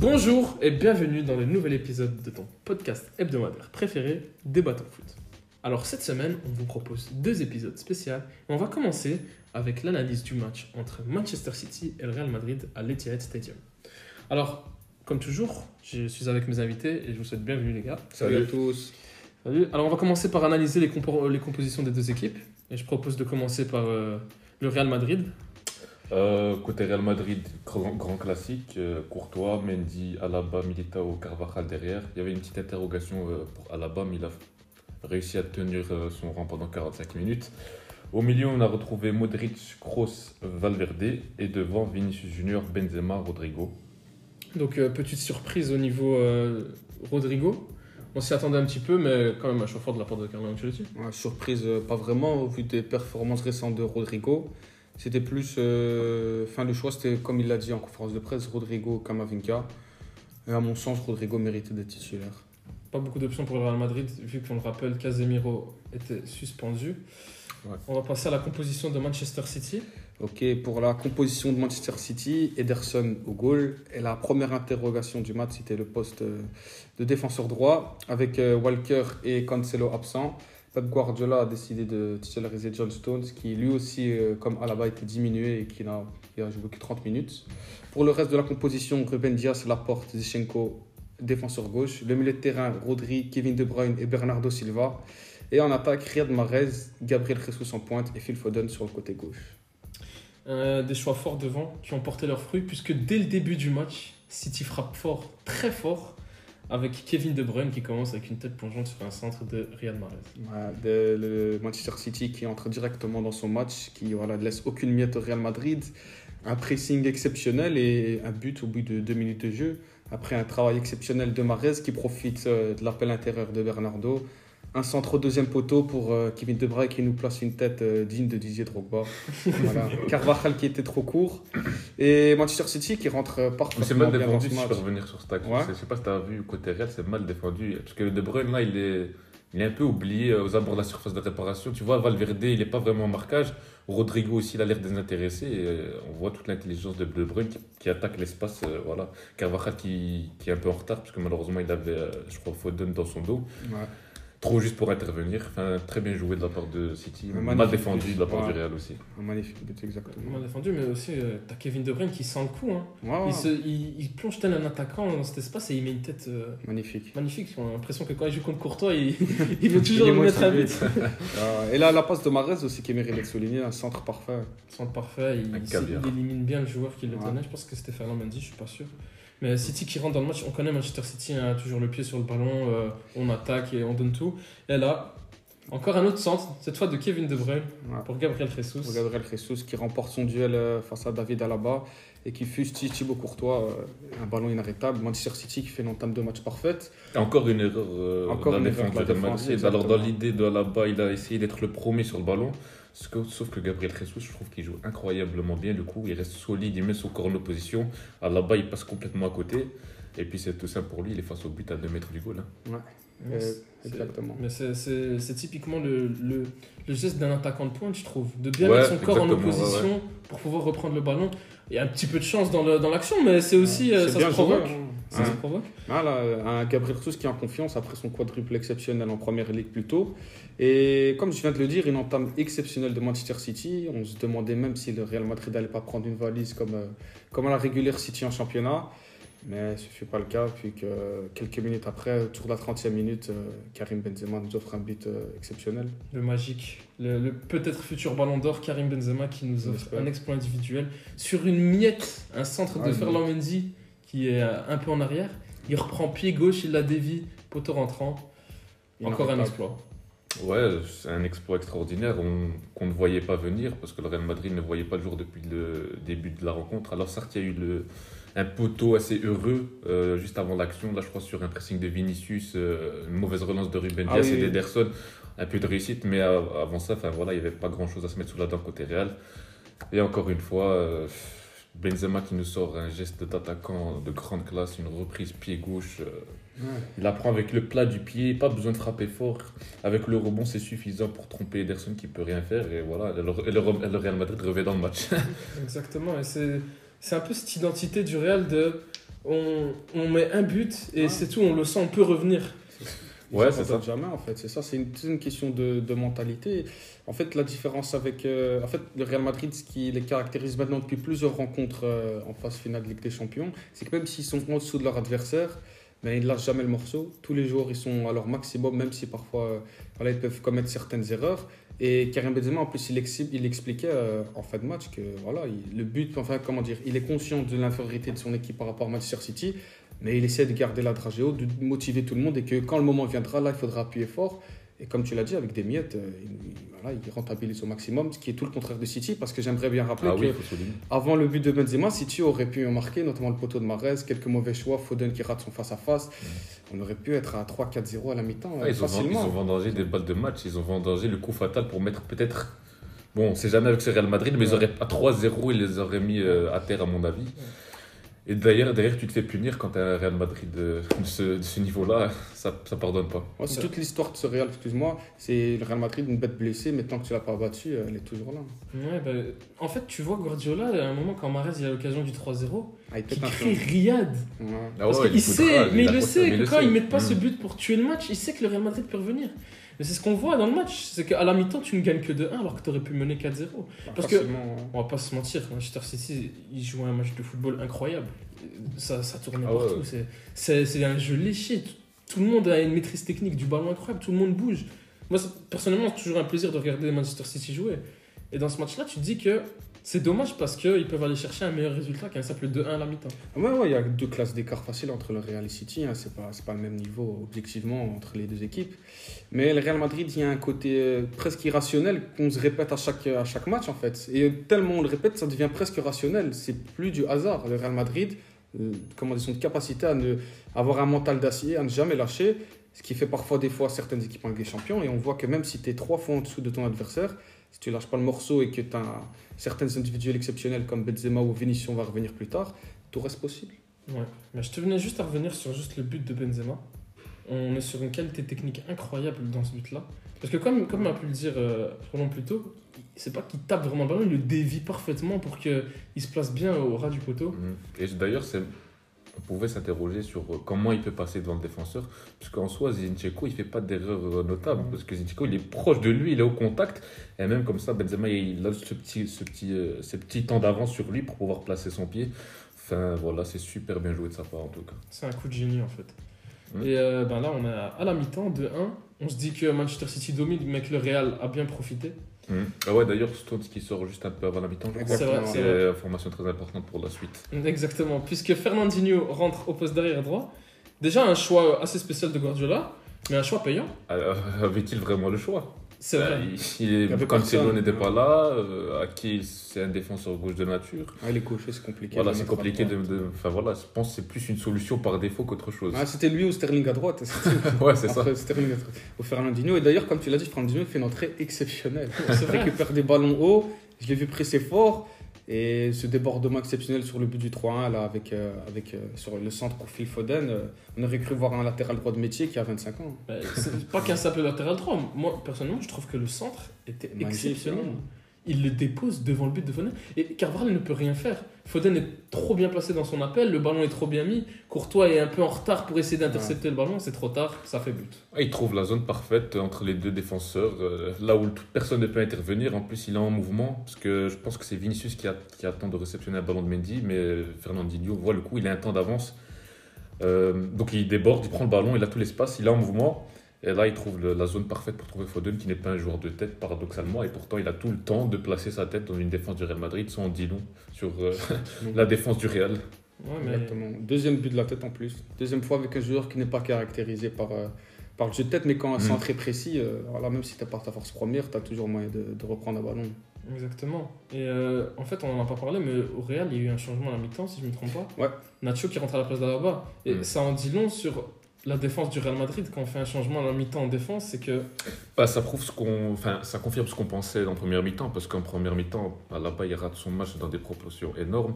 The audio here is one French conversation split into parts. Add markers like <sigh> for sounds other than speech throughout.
Bonjour et bienvenue dans le nouvel épisode de ton podcast hebdomadaire préféré, Débattons Foot. Alors cette semaine, on vous propose deux épisodes spéciaux. On va commencer avec l'analyse du match entre Manchester City et le Real Madrid à l'Etihad Stadium. Alors, comme toujours, je suis avec mes invités et je vous souhaite bienvenue les gars. Salut à tous. Salut. Alors on va commencer par analyser les, compo- les compositions des deux équipes. Et je propose de commencer par euh, le Real Madrid. Euh, côté Real Madrid, grand, grand classique, euh, Courtois, Mendy, Alaba, Militao, Carvajal derrière. Il y avait une petite interrogation euh, pour Alaba, mais il a réussi à tenir euh, son rang pendant 45 minutes. Au milieu, on a retrouvé Modric, Kroos, Valverde et devant Vinicius Junior, Benzema, Rodrigo. Donc euh, petite surprise au niveau euh, Rodrigo. On s'y attendait un petit peu, mais quand même un fort de la part de Carlo Ancelotti. Ouais, surprise, euh, pas vraiment, au vu des performances récentes de Rodrigo. C'était plus. euh, Enfin, le choix, c'était comme il l'a dit en conférence de presse Rodrigo Camavinga. Et à mon sens, Rodrigo méritait d'être titulaire. Pas beaucoup d'options pour le Real Madrid, vu qu'on le rappelle, Casemiro était suspendu. Ouais. On va passer à la composition de Manchester City. Ok, pour la composition de Manchester City, Ederson au goal. Et la première interrogation du match, c'était le poste euh, de défenseur droit, avec euh, Walker et Cancelo absents. Pep Guardiola a décidé de titulariser John Stones, qui lui aussi, euh, comme Alaba, était diminué et qui n'a joué que 30 minutes. Pour le reste de la composition, Ruben Diaz, Laporte, Zichenko, défenseur gauche. Le milieu de terrain, Rodri, Kevin De Bruyne et Bernardo Silva. Et en attaque, Riyad Mahrez, Gabriel Jesus en pointe et Phil Foden sur le côté gauche. Euh, des choix forts devant qui ont porté leurs fruits, puisque dès le début du match, City frappe fort, très fort, avec Kevin De Bruyne qui commence avec une tête plongeante sur un centre de Riyad Mahrez. Ouais, de- le Manchester City qui entre directement dans son match, qui voilà, ne laisse aucune miette au Real Madrid. Un pressing exceptionnel et un but au bout de deux minutes de jeu. Après un travail exceptionnel de Mahrez qui profite euh, de l'appel intérieur de Bernardo. Un centre au deuxième poteau pour euh, Kevin De Bruyne qui nous place une tête euh, digne de Didier Drogba. <laughs> voilà. Carvajal qui était trop court. Et Manchester City qui rentre euh, Mais parfaitement c'est mal défendu, ce si je peux revenir sur action. Ouais. Je sais pas si tu as vu côté Real, c'est mal défendu. Parce que De Bruyne, là, il est, il est un peu oublié euh, aux abords de la surface de réparation. Tu vois, Valverde, il n'est pas vraiment en marquage. Rodrigo aussi, il a l'air désintéressé. Et, euh, on voit toute l'intelligence de De Bruyne qui, qui attaque l'espace. euh, voilà. Carvajal qui, qui est un peu en retard, parce que malheureusement, il avait, euh, je crois, Foden dans son dos. Ouais. Trop juste pour intervenir. Enfin, très bien joué de la part de City. Un Mal défendu but. de la part Ouais. du Real aussi. Un magnifique but, exactement. Mal défendu, mais aussi euh, t'as Kevin De Bruyne qui sent le coup. Hein. Il, se, il, il plonge tel un attaquant dans cet espace et il met une tête euh, Magnifique. magnifique. On a l'impression que quand il joue contre Courtois, il, <laughs> il veut toujours lui mettre un but. <laughs> Ah, et là, la passe de Mahrez aussi qui mérite d'être soulignée, un centre parfait. Centre parfait, il, élimine bien le joueur qui le Ouais. tenait. Je pense que c'était Fernand Mendy, je suis pas sûr. Mais City qui rentre dans le match, on connaît Manchester City, hein, toujours le pied sur le ballon, euh, on attaque et on donne tout. Et là, encore un autre centre, cette fois de Kevin De Bruyne Ouais. pour Gabriel Jesus. Pour Gabriel Jesus qui remporte son duel euh, face à David Alaba et qui fustige Thibaut Courtois, euh, un ballon inarrêtable. Manchester City qui fait une entame de match parfaite. Encore une erreur euh, Encore de la une défense. Alors dans l'idée de Alaba, il a essayé d'être le premier sur le ballon. Sauf que, sauf que Gabriel Jesus, je trouve qu'il joue incroyablement bien. Du coup, il reste solide, il met son corps en opposition. Alaba, il passe complètement à côté. Et puis c'est tout simple pour lui, il est face au but à 2 mètres du goal. hein. Mais Euh, c'est- exactement. Mais c'est- c'est c'est typiquement le, le, le geste d'un attaquant de pointe, je trouve. De bien Ouais, mettre son corps en exactement, ouais, opposition pour pouvoir reprendre le ballon. Il y a un petit peu de chance dans le- dans l'action, mais c'est aussi. euh, ça bien se joué, provoque. hein. Ça se Ouais. provoque. Ah, là, un Gabriel Jesus qui est en confiance après son quadruple exceptionnel en première ligue plus tôt. Et comme je viens de le dire, une entame exceptionnelle de Manchester City. On se demandait même si le Real Madrid n'allait pas prendre une valise comme, euh, comme à la régulière City en championnat. Mais ce ne fut pas le cas, puis que quelques minutes après, autour de la 30e minute, euh, Karim Benzema nous offre un but euh, exceptionnel. Le magique. Le, le peut-être futur ballon d'or, Karim Benzema, qui nous offre un exploit individuel. Sur une miette, un centre de Ouais, Ferland Mendy qui est euh, un peu en arrière. Il reprend pied gauche, il la dévie, poteau rentrant. Encore un exploit. Ouais, c'est un exploit extraordinaire on- qu'on ne voyait pas venir parce que le Real Madrid ne voyait pas le jour depuis le début de la rencontre. Alors certes, il y a eu le, un poteau assez heureux euh, juste avant l'action. Là, je crois sur un pressing de Vinicius, euh, une mauvaise relance de Ruben Ah oui, et d'Ederson. Un peu de réussite, mais avant ça, enfin voilà, il n'y avait pas grand-chose à se mettre sous la dent côté Real. Et encore une fois, euh, Benzema qui nous sort un geste d'attaquant de grande classe, une reprise pied gauche. euh, Ouais. il la prend avec le plat du pied, pas besoin de frapper fort. Avec le rebond, c'est suffisant pour tromper Ederson qui peut rien faire. Et voilà, et le, le- Real Madrid revient dans le match. <laughs> Exactement, et c'est, c'est un peu cette identité du Real de on, on met un but et c'est tout, on le sent, on peut revenir. Ouais, c'est ça. jamais en fait, c'est ça, c'est une, question de, de mentalité. En fait, la différence avec euh, en fait, le Real Madrid, ce qui les caractérise maintenant depuis plusieurs rencontres euh, en phase finale de Ligue des Champions, c'est que même s'ils sont en dessous de leur adversaire, ben, ils ne lâchent jamais le morceau. Tous les jours, ils sont à leur maximum, même si parfois euh, voilà, ils peuvent commettre certaines erreurs. Et Karim Benzema, en plus, il, expliquait euh, en fin de match que voilà, il- le but, enfin, comment dire, il est conscient de l'infériorité de son équipe par rapport à Manchester City, mais il essaie de garder la dragée haute, de motiver tout le monde et que quand le moment viendra, là, il faudra appuyer fort. Et comme tu l'as dit, avec des miettes, euh, il, il- voilà, il rentabilise au maximum, ce qui est tout le contraire de City, parce que j'aimerais bien rappeler Ah que avant le but de Benzema, City aurait pu marquer, notamment le poteau de Marez, quelques mauvais choix, Foden qui rate son face-à-face. On aurait pu être à 3-4-0 à la mi-temps Ah, ils, ont, ils ont vendangé des balles de match, ils ont vendangé le coup fatal pour mettre peut-être. Bon, on sait jamais avec ce Real Madrid, mais ils auraient, à 3-0, ils les auraient mis euh, à terre, à mon avis. Et d'ailleurs, derrière, tu te fais punir quand tu as un Real Madrid ce, de ce niveau-là, ça, ça pardonne pas. Ouais, c'est toute l'histoire de ce Real, excuse-moi, c'est le Real Madrid, une bête blessée, mais tant que tu l'as pas battu, euh, elle est toujours là. Ouais, bah, en fait, tu vois, Guardiola, à un moment, quand Mahrez il a l'occasion du 3-0, Ah, il un crée riade. Ouais. Ah ouais, qu'il il sait, mais il le sait que il quand ils mettent pas ce but pour tuer le match, il sait que le Real Madrid peut revenir. Mais c'est ce qu'on voit dans le match, c'est qu'à la mi-temps, tu ne gagnes que de 1 alors que tu aurais pu mener 4-0. Parce que-. On va pas se mentir, Manchester City, ils jouent un match de football incroyable. Ça, ça tournait Ah ouais, partout. ouais. c'est- C'est c'est un jeu léché. Tout- le monde a une maîtrise technique du ballon incroyable. Tout le monde bouge. Moi, personnellement, c'est toujours un plaisir de regarder Manchester City jouer. Et dans ce match-là, tu te dis que c'est dommage parce qu'ils peuvent aller chercher un meilleur résultat qu'un simple 2-1 à la mi-temps. Ouais, ouais, il y a deux classes d'écart faciles entre le Real et City. Hein. C'est pas, pas le même niveau objectivement entre les deux équipes. Mais le Real Madrid, il y a un côté euh, presque irrationnel qu'on se répète à chaque, à chaque match en fait. Et tellement on le répète, ça devient presque rationnel. C'est plus du hasard. Le Real Madrid, comment dire, son capacité à ne, avoir un mental d'acier, à ne jamais lâcher. Ce qui fait parfois des fois certaines équipes en Champions. Et on voit que même si tu es trois fois en dessous de ton adversaire, si tu lâches pas le morceau et que tu as certaines individuels exceptionnels comme Benzema ou Vinicius, on va revenir plus tard, tout reste possible. Ouais. Mais je te venais juste à revenir sur juste le but de Benzema. On est sur une qualité technique incroyable dans ce but-là. Parce que comme, comme on a pu le dire euh, Roland plus tôt, c'est pas qu'il tape vraiment le ballon, il le dévie parfaitement pour qu'il se place bien au ras du poteau. Mhm. Et d'ailleurs, c'est- on pouvait s'interroger sur euh, comment il peut passer devant le défenseur, parce qu'en soi, Zinchenko, il fait pas d'erreur notable, parce que Zinchenko, il est proche de lui, il est au contact, et même comme ça, Benzema, il a ce petit, ce petit, euh, ce petit temps d'avance sur lui pour pouvoir placer son pied. Enfin, voilà, c'est super bien joué de sa part, en tout cas. C'est un coup de génie en fait. Mm. Et euh, ben là, on est à la mi-temps de 1. On se dit que Manchester City domine, mais que le Real a bien profité. Mhm. Ah ouais, d'ailleurs, Stones qui sort juste un peu avant la mi-temps, je crois. C'est une information très importante pour la suite. Exactement, puisque Fernandinho rentre au poste derrière droit. Déjà un choix assez spécial de Guardiola, mais un choix payant. Euh, <laughs> Avait-il vraiment le choix? C'est vrai. il- il Il Cancelo n'était pas là, euh, Aki, c'est un défenseur gauche de nature. Ah, les gauchers, c'est compliqué. Voilà, c'est compliqué de, Enfin voilà, je pense que c'est plus une solution par défaut qu'autre chose. Ah, c'était lui ou Sterling à droite. <laughs> ouais, c'est ça. Entre Sterling à droite. Au Fernandinho. Et d'ailleurs, comme tu l'as dit, Fernandinho fait une entrée exceptionnelle. <laughs> C'est Il vrai. récupère des ballons hauts. Je l'ai vu presser fort. Et ce débordement exceptionnel sur le but du 3-1, là, avec, euh, avec, euh, sur le centre pour Phil Foden, euh, on aurait cru voir un latéral droit de métier qui a 25 ans. Bah, pas qu'un simple latéral droit. Moi, personnellement, je trouve que le centre était Magnifique, exceptionnel. Il le dépose devant le but de Foden. Et Carvajal ne peut rien faire. Foden est trop bien placé dans son appel, le ballon est trop bien mis. Courtois est un peu en retard pour essayer d'intercepter le ballon, c'est trop tard, ça fait but. Il trouve la zone parfaite entre les deux défenseurs, euh, là où personne ne peut intervenir. En plus, il est en mouvement, parce que je pense que c'est Vinicius qui, a- qui attend de réceptionner un ballon de Mendy, mais Fernandinho voit le coup, il a un temps d'avance. Euh, donc il déborde, il prend le ballon, il a tout l'espace, il est en mouvement. Et là, il trouve le- la zone parfaite pour trouver Foden, qui n'est pas un joueur de tête, paradoxalement. Et pourtant, il a tout le temps de placer sa tête dans une défense du Real Madrid, sans dit long sur euh, <laughs> la défense du Real. Ouais, mais Exactement. Deuxième but de la tête en plus. Deuxième fois avec un joueur qui n'est pas caractérisé par, euh, par le jeu de tête, mais quand un Mm. centre est précis, euh, voilà, même si tu pas ta force première, tu as toujours moyen de, de reprendre un ballon. Exactement. Et euh, en fait, on n'en a pas parlé, mais au Real, il y a eu un changement à la mi-temps, si je ne me trompe pas. Ouais. Nacho qui rentre à la place d'Alaba. Et Mm. ça en dit long sur la défense du Real Madrid. Quand on fait un changement à la mi-temps en défense, c'est que Bah, ça prouve ce qu'on, enfin, ça confirme ce qu'on pensait en première mi-temps, parce qu'en première mi-temps, bah, là-bas, il rate son match dans des proportions énormes.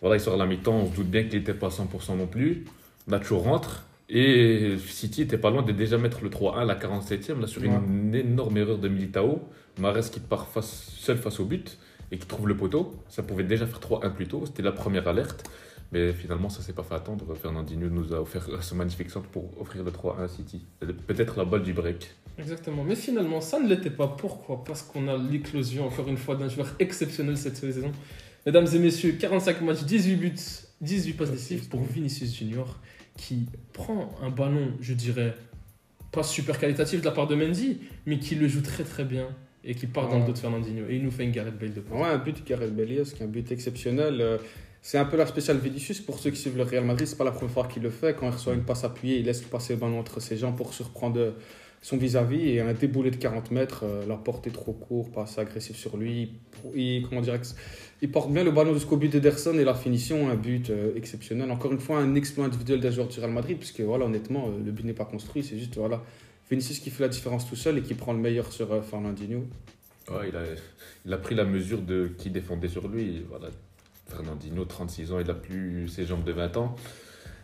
Voilà, il sort à la mi-temps, on se doute bien qu'il n'était pas à 100% non plus. Nacho rentre, et City était pas loin de déjà mettre le 3-1 à la 47e, là, sur une énorme erreur de Militao. Mares qui part face, seul face au but, et qui trouve le poteau. Ça pouvait déjà faire 3-1 plus tôt, c'était la première alerte. Mais finalement, ça s'est pas fait attendre. Fernandinho nous a offert ce magnifique centre pour offrir le 3-1 à City. Peut-être la balle du break. Exactement. Mais finalement, ça ne l'était pas. Pourquoi? Parce qu'on a l'éclosion, encore une fois, d'un joueur exceptionnel cette saison. Mesdames et messieurs, 45 matchs, 18 buts, 18 passes décisives pour Vinicius Junior, qui prend un ballon, je dirais, pas super qualitatif de la part de Mendy, mais qui le joue très très bien et qui part dans le dos de Fernandinho. Et il nous fait une Gareth Bale de. Ouais, un but Gareth Bale, qui est un but exceptionnel. C'est un peu la spéciale Vinicius. Pour ceux qui suivent le Real Madrid, c'est pas la première fois qu'il le fait. Quand il reçoit une passe appuyée, il laisse passer le ballon entre ses jambes pour surprendre son vis-à-vis. Et un déboulé de 40 mètres, euh, la porte est trop courte, pas assez agressif sur lui. Il, comment dire, il porte bien le ballon jusqu'au but d'Ederson et la finition, un but euh, exceptionnel. Encore une fois, un exploit individuel d'un joueur du Real Madrid, puisque voilà, honnêtement, euh, le but n'est pas construit. C'est juste voilà, Vinicius qui fait la différence tout seul et qui prend le meilleur sur Fernandinho. Ouais, il, a, il a pris la mesure de qui défendait sur lui. Voilà. Fernandinho, 36 ans, il a plus ses jambes de 20 ans.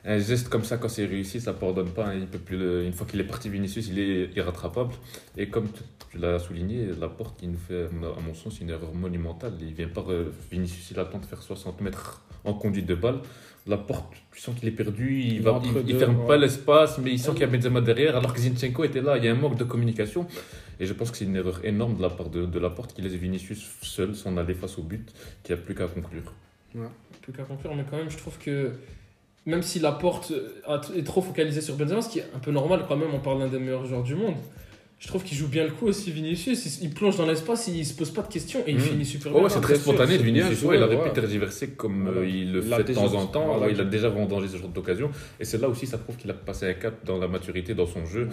Un geste comme ça, quand c'est réussi, ça ne pardonne pas. hein. Il peut plus le- Une fois qu'il est parti, Vinicius, il est irrattrapable. Et comme tu, l'as souligné, la porte qui nous fait, à mon sens, une erreur monumentale. Il vient pas, euh, Vinicius, il attend de faire 60 mètres en conduite de balle. La porte, tu sens qu'il est perdu, il Il va, est entre il, il deux, ferme ouais. pas l'espace, mais il sent qu'il y a Benzema derrière, alors que Zinchenko était là. Il y a un manque de communication. Et je pense que c'est une erreur énorme de la part de, de la porte qui laisse Vinicius seul, s'en aller face au but, qui a plus qu'à conclure. Plus qu'à conclure, mais quand même, je trouve que même si la porte a- est trop focalisée sur Benzema, ce qui est un peu normal quand même, on parle d'un des meilleurs joueurs du monde. Je trouve qu'il joue bien le coup aussi, Vinicius. Il, plonge dans l'espace, il se pose pas de questions et il Mhm. finit super Oh, bien. ouais, c'est très spontané Vinicius. Ouais, il aurait ouais. pu tergiverser comme Voilà. euh, il le fait de temps en temps. voilà. Ouais, il a déjà vendangé ce genre d'occasion. Et c'est là aussi, ça prouve qu'il a passé un cap dans la maturité, dans son jeu.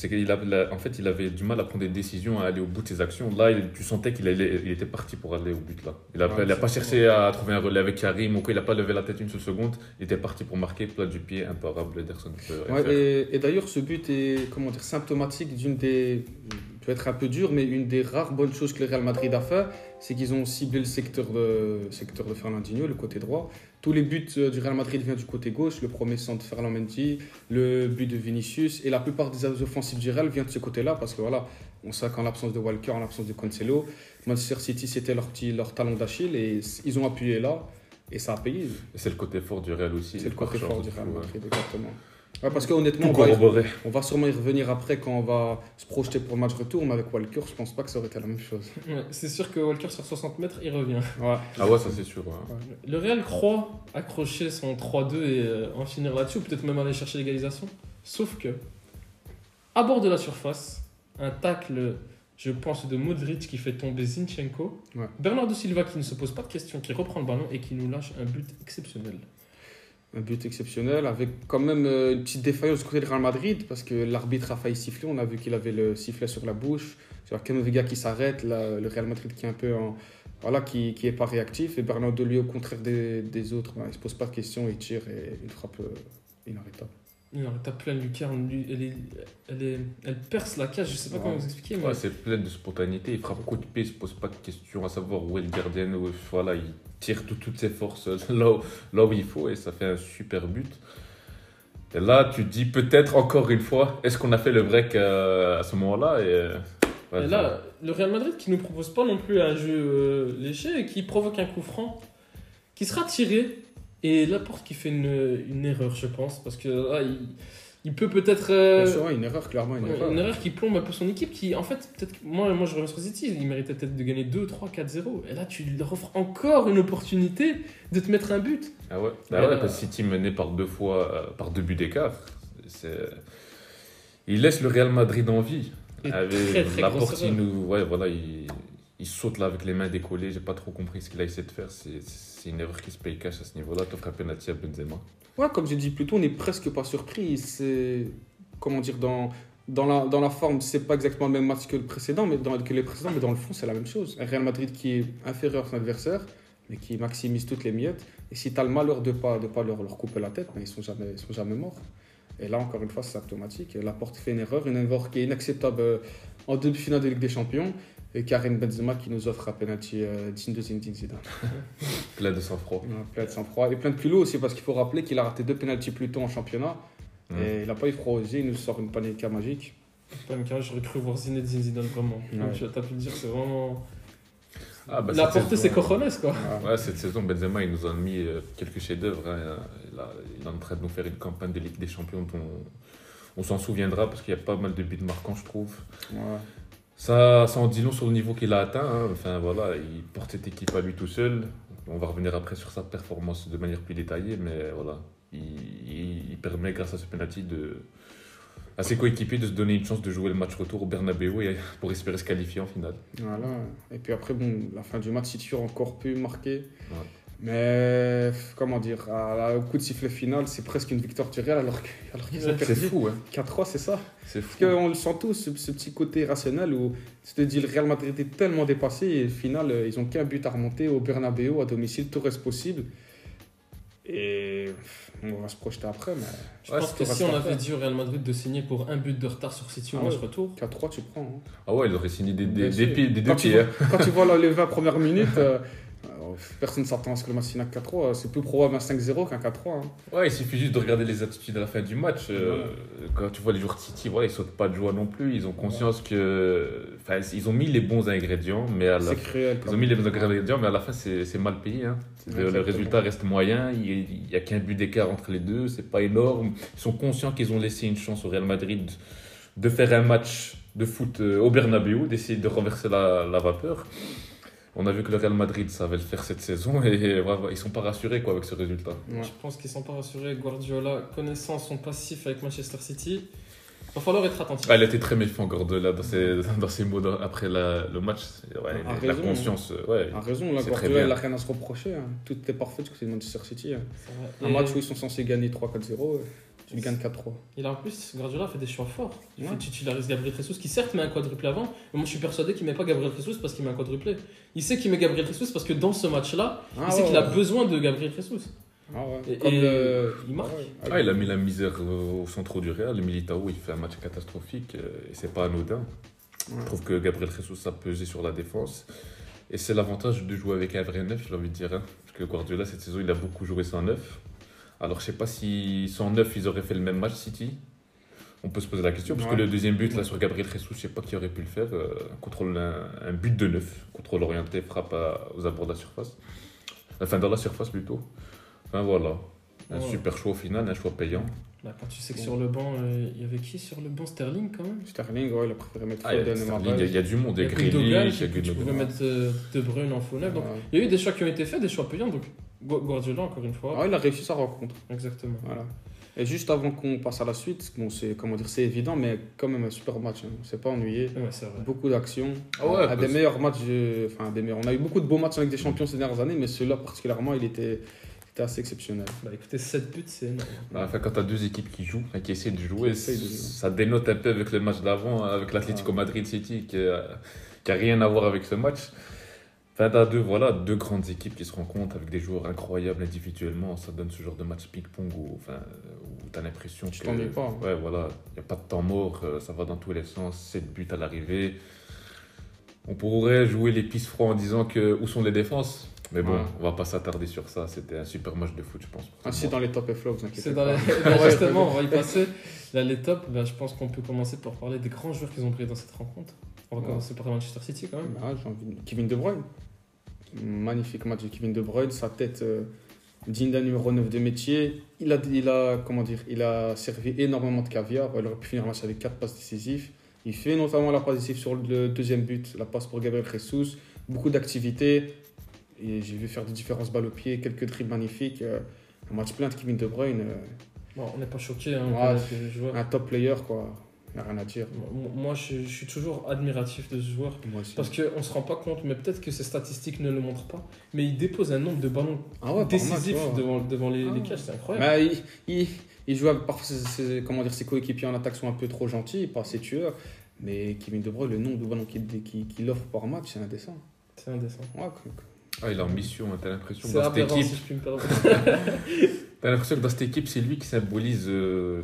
C'est qu'il en fait, il avait du mal à prendre des décisions, à aller au bout de ses actions. Là, il- tu sentais qu'il il était parti pour aller au but. Là. Il n'a Ouais, pas cherché à trouver un relais avec Karim ou quoi. Il n'a pas levé la tête une seule seconde. Il était parti pour marquer, plat du pied, imparable. Ederson peut rien Ouais, et et d'ailleurs, ce but est comment dire, symptomatique d'une des. Peut être un peu dur, mais une des rares bonnes choses que le Real Madrid a fait, c'est qu'ils ont ciblé le secteur de, secteur de Fernandinho, le côté droit. Tous les buts euh, du Real Madrid viennent du côté gauche. Le premier centre de Ferland Mendy, le but de Vinicius, et la plupart des offensives du Real viennent de ce côté-là, parce que voilà, on sait qu'en l'absence de Walker, en l'absence de Cancelo, Manchester City, c'était leur, petit, leur talon d'Achille, et ils ont appuyé là, et ça a payé. Et c'est le côté fort du Real aussi. C'est le côté fort du Real ouais. Madrid, exactement. Ouais, parce que honnêtement, Tout on va, on va sûrement y revenir après quand on va se projeter pour le match retour, mais avec Walker, je pense pas que ça aurait été la même chose. Ouais, c'est sûr que Walker sur 60 mètres, il revient. Ouais. Ah ouais, ça c'est sûr. ouais. Le Real croit accrocher son 3-2 et euh, en finir là-dessus, ou peut-être même aller chercher l'égalisation. Sauf que, à bord de la surface, un tacle, je pense, de Modric qui fait tomber Zinchenko. Ouais. Bernardo Silva qui ne se pose pas de questions, qui reprend le ballon et qui nous lâche un but exceptionnel. Un but exceptionnel, avec quand même euh, une petite défaillance côté de Real Madrid, parce que l'arbitre a failli siffler. On a vu qu'il avait le sifflet sur la bouche. C'est Camavinga qui s'arrête, le Real Madrid qui est un peu. Voilà, qui, qui pas réactif. Et Bernardo, lui, au contraire des, des autres, ben, il se pose pas de questions, il tire et une frappe euh, inarrêtable. En tape plein de lucarnes, lui, elle, est, elle, est, elle perce la cage, je sais pas Ouais. comment vous expliquer, mais Ouais, c'est plein de spontanéité. Il frappe coup de pied, il se pose pas de questions à savoir où est le gardien. Où, voilà, il tire tout- toutes ses forces <laughs> là où, là où il faut et ça fait un super but. Et là, tu te dis peut-être encore une fois, est-ce qu'on a fait le break euh, à ce moment-là et, euh, ouais, Et là, le Real Madrid qui ne nous propose pas non plus un jeu euh, léger et qui provoque un coup franc qui sera tiré. Et Laporte qui fait une, une erreur, je pense, parce que là, il, il peut peut-être. euh, Bien sûr, ouais, une erreur, clairement, une ouais, erreur. une erreur qui plombe un peu son équipe, qui en fait, peut-être. Moi, moi, je reviens sur City, il méritait peut-être de gagner 2, 3, 4, 0. Et là, tu leur offres encore une opportunité de te mettre un but. Ah ouais, Ah ouais, là- parce que City mené par deux fois, euh, par deux buts d'écart. C'est... Il laisse le Real Madrid en vie. Et Avec très, très la grosse porte, il nous, ouais, voilà, il, il saute là avec les mains décollées. J'ai pas trop compris ce qu'il a essayé de faire. C'est, une erreur qui se paye cash à ce niveau-là. T'offres un penalty à Benzema. Ouais, comme j'ai dit plus tôt, on n'est presque pas surpris. C'est. Comment dire Dans, dans, la, dans la forme, c'est pas exactement le même match que le précédent, mais que les précédents, mais dans le fond, c'est la même chose. Un Real Madrid qui est inférieur à son adversaire, mais qui maximise toutes les miettes. Et si tu as le malheur de pas, de pas leur, leur couper la tête, ben, ils sont, jamais, ils sont jamais morts. Et là, encore une fois, c'est symptomatique. La porte fait une erreur, une erreur qui est inacceptable euh, en demi-finale de Ligue des Champions. Et Karim Benzema qui nous offre un penalty euh, digne de Zinedine Zidane. <laughs> Plein de sang-froid. Ouais, plein de sang-froid et plein de culot aussi parce qu'il faut rappeler qu'il a raté deux pénaltys plus tôt en championnat et il n'a pas eu froid aux yeux, il nous sort une panenka magique. Carré, j'aurais cru voir Zinedine Zidane vraiment. Ouais. Tu as pu le dire, c'est vraiment. Ah, bah, il a cette apporté saison- ses cojones, quoi. Ouais, cette saison, Benzema, il nous a mis euh, quelques chefs-d'œuvre. hein. Il, est en train de nous faire une campagne de Ligue des Champions dont on s'en souviendra parce qu'il y a pas mal de buts marquants, je trouve. Ouais. Ça, ça en dit long sur le niveau qu'il a atteint. hein. Enfin voilà, il porte cette équipe à lui tout seul. On va revenir après sur sa performance de manière plus détaillée, mais voilà, il, il- il permet grâce à ce penalty de à ses coéquipiers de se donner une chance de jouer le match retour au Bernabeu et <laughs> pour espérer se qualifier en finale. Voilà. Et puis après, bon, la fin du match, City aurait encore pu marquer. Ouais. Mais comment dire, à la- au coup de sifflet final, c'est presque une victoire du Real alors qu'ils ont Ouais, perdu. fou, hein. 4-3, c'est ça? C'est fou. Parce qu'on le sent tous, ce, ce petit côté rationnel où tu te dis le Real Madrid est tellement dépassé et au final, euh, ils ont qu'un but à remonter au Bernabeu à domicile, tout reste possible. Et on va se projeter après, mais Je Ouais, pense que si on avait dit au Real Madrid de signer pour un but de retard sur City au Ah match ouais. retour, 4-3, tu prends. hein. Ah ouais, il aurait signé des, des, deux Quand tu, pieds. vois, hein. quand tu vois les 20 premières minutes, euh, <laughs> personne ne s'attend à ce que le à 4-3. C'est plus probable un 5-0 qu'un 4-3. hein. Ouais, il suffit juste de regarder les attitudes à la fin du match. Euh, Quand tu vois les joueurs City, voilà, ils sautent pas de joie non plus. Ils ont conscience que. Enfin, ils ont mis les bons ingrédients, mais à la cruel. Ils ont mis les bons ingrédients, mais à la fin, c'est mal payé. hein. Le, résultat reste moyen. Il n'y a qu'un but d'écart entre les deux. C'est pas énorme. Ils sont conscients qu'ils ont laissé une chance au Real Madrid de faire un match de foot euh, au Bernabeu, d'essayer de renverser la, la vapeur. On a vu que le Real Madrid savait le faire cette saison et voilà, ils sont pas rassurés quoi, avec ce résultat. Ouais. je pense qu'ils sont pas rassurés. Guardiola, connaissant son passif avec Manchester City, va falloir être attentif. Ah, il était très méfiant, Guardiola, dans ses, <laughs> dans ses mots après la- le match. Ouais, la raison, conscience. euh, Ouais. A raison, là, Guardiola, il n'a rien à se reprocher. hein. Tout est parfait du côté de Manchester City. hein. Un Et match où ils sont censés gagner 3-4-0, euh, tu le gagnes 4-3. Il a en plus, Guardiola fait des choix forts. Il Ouais. fait titularise Gabriel Jesus, qui certes met un quadruplé avant, mais moi je suis persuadé qu'il met pas Gabriel Jesus parce qu'il met un quadruplé. Il sait qu'il met Gabriel Jesus parce que dans ce match-là, Ah, il sait ouais, qu'il a ouais. besoin de Gabriel Jesus. Ah ouais. Et- Comme et le- il marque. Ouais, Ah, il a mis la misère euh, au centre du Real. Le Militao, il fait un match catastrophique euh, et c'est pas anodin. Ouais. Je trouve que Gabriel Jesus a pesé sur la défense. Et c'est l'avantage de jouer avec un vrai neuf, j'ai envie de dire. hein. Parce que Guardiola, cette saison, il a beaucoup joué sans neuf. Alors, je sais pas si sans neuf, ils auraient fait le même match, City. On peut se poser la question. Parce Ouais. que le deuxième but, là, sur Gabriel Jesus, je sais pas qui aurait pu le faire. euh, contrôle un, un but de neuf. Contrôle orienté, frappe à- aux abords de la surface. Enfin, dans la surface plutôt. Enfin, voilà. Un Ouais. super choix au final, un choix payant. Bah, quand tu sais que sur le banc, euh, il y avait qui sur le banc? Sterling quand même Sterling, ouais, il a préféré mettre Ah, il y a Foden il y a- il y a du monde, il y a Grealish, il y a tu pouvais mettre euh, De Bruyne en faux neuf. Donc, il y a eu des choix qui ont été faits, des choix payants. Donc, Guardiola, encore une fois. Ah, il a réussi sa rencontre. Exactement. Voilà. Et juste avant qu'on passe à la suite, bon, c'est comment dire, c'est évident, mais quand même un super match. Hein. On s'est pas ennuyé. Ouais, c'est vrai. Beaucoup d'actions. Ah ouais, des meilleurs matchs. euh, Enfin, des meilleurs. On a eu beaucoup de beaux matchs avec des champions ces dernières années, mais celui-là particulièrement, il était, était assez exceptionnel. Bah écoutez, 7 buts, c'est énorme. Bah, Enfin, quand tu as deux équipes qui jouent, qui essaient de jouer, Qui essayent de jouer. ça dénote un peu avec le match d'avant, avec l'Atlético Madrid City, qui n'a rien à voir avec ce match. Enfin, t'as deux, voilà, deux grandes équipes qui se rencontrent avec des joueurs incroyables individuellement. Ça donne ce genre de match ping-pong où, enfin, où tu as l'impression Tu que. t'ennuies pas, hein. Ouais, voilà, il n'y a pas de temps mort, euh, ça va dans tous les sens, 7 buts à l'arrivée. On pourrait jouer les pistes froids en disant que où sont les défenses? Mais bon, Ouais. on va pas s'attarder sur ça. C'était un super match de foot, je pense. Ah, c'est dans les top et flops, vous inquiétez C'est pas. dans les... <laughs> <laughs> Bah, justement, on va y passer. Là, les tops, bah, je pense qu'on peut commencer par parler des grands joueurs qui ont brillé dans cette rencontre. On va Ouais. commencer par Manchester City quand même. Ah, j'ai envie de- Kevin De Bruyne. Magnifique match de Kevin De Bruyne. Sa tête euh, digne d'un numéro 9 de métier. Il a, il, a, comment dire, il a servi énormément de caviar. Il aurait pu finir le match avec 4 passes décisives. Il fait notamment la passe décisive sur le deuxième but, la passe pour Gabriel Jesus. Beaucoup d'activité. Et j'ai vu faire des différences balles au pied, quelques dribbles magnifiques. Euh, un match plein de Kevin De Bruyne. euh, Bon, on n'est pas choqué, hein, Ouais. un top player, quoi. Il n'y a rien à dire. Moi, je, je suis toujours admiratif de ce joueur. Moi aussi. Parce qu'on ne se rend pas compte, mais peut-être que ses statistiques ne le montrent pas. Mais il dépose un nombre de ballons Ah ouais, décisifs match, ouais. devant, devant les, Ah les cages, c'est incroyable. Bah, il, il, il joue avec parfois ses, ses- comment dire, ses coéquipiers en attaque sont un peu trop gentils, pas assez tueurs. Mais Kevin De Bruyne, le nombre de ballons qu'il offre par match, c'est indécent. C'est indécent. Ouais, Ah, il est en mission, hein, t'as l'impression. C'est Dans cette équipe, si je puis me permettre. <laughs> T'as l'impression que dans cette équipe, c'est lui qui symbolise euh,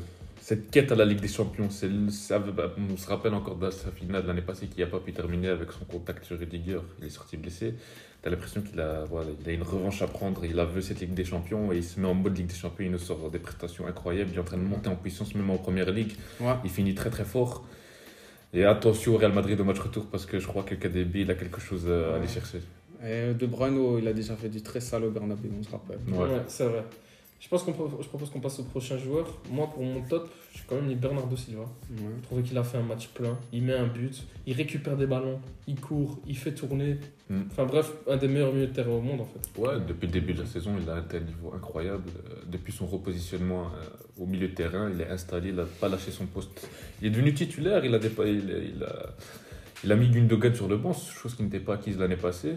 cette quête à la Ligue des Champions. C'est le- ça- bah, on se rappelle encore de sa finale l'année passée qui n'a pas pu terminer avec son contact sur Rudiger. Il est sorti blessé. T'as l'impression qu'il a, voilà, il a une revanche à prendre. Il a vu cette Ligue des Champions et il se met en mode Ligue des Champions. Il nous sort des prestations incroyables. Il est en train de monter en puissance même en première ligue. ouais. Il finit très très fort. Et attention au Real Madrid au match retour parce que je crois que KDB il a quelque chose à aller chercher. Et De Bruyne, oh, il a déjà fait du très sale au Bernabeu, on se rappelle. Ouais. Ouais, c'est vrai. Je pense qu'on je propose qu'on passe au prochain joueur. Moi, pour mon top, j'ai quand même mis Bernardo Silva. Ouais. Je trouvais qu'il a fait un match plein. Il met un but, il récupère des ballons, il court, il fait tourner. Mm. Enfin bref, un des meilleurs milieux de terrain au monde en fait. Ouais, depuis le début de la saison, il a un tel niveau incroyable. Euh, Depuis son repositionnement euh, au milieu de terrain, il est installé, il n'a pas lâché son poste. Il est devenu titulaire, il a, dépa- il, il a, il a mis Gundogan sur le banc, chose qui n'était pas acquise l'année passée.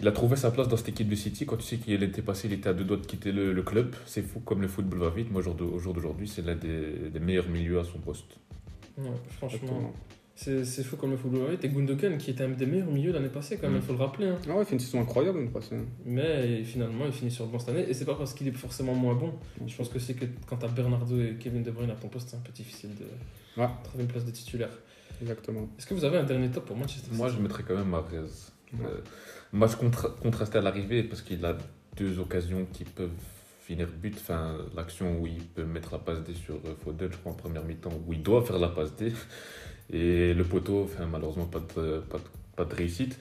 Il a trouvé sa place dans cette équipe de City. Quand tu sais qu'il était passé, il était à deux doigts de quitter le, le club. C'est fou comme le football va vite. Moi, au jour de- au jour d'aujourd'hui, c'est l'un des, des meilleurs milieux à son poste. Ouais, franchement, c'est c'est fou comme le football. Et Gundogan qui était un des meilleurs milieux l'année passée quand même, il Mm. faut le rappeler. hein. Ah ouais, il fait une saison incroyable l'année passée. Mais finalement, il finit sur le banc cette année. Et c'est pas parce qu'il est forcément moins bon. Je pense que c'est que quand t'as Bernardo et Kevin De Bruyne à ton poste, c'est un peu difficile de Ouais. trouver une place de titulaire. Exactement. Est-ce que vous avez un dernier top pour Manchester Moi, je mettrais quand même Mahrez. Euh, match contra- contrasté à l'arrivée parce qu'il a deux occasions qui peuvent finir but. Enfin, l'action où il peut mettre la passe D sur euh, Foden, je crois, en première mi-temps, où il doit faire la passe D. Et le poteau, enfin, malheureusement, pas de, pas, de, pas de réussite.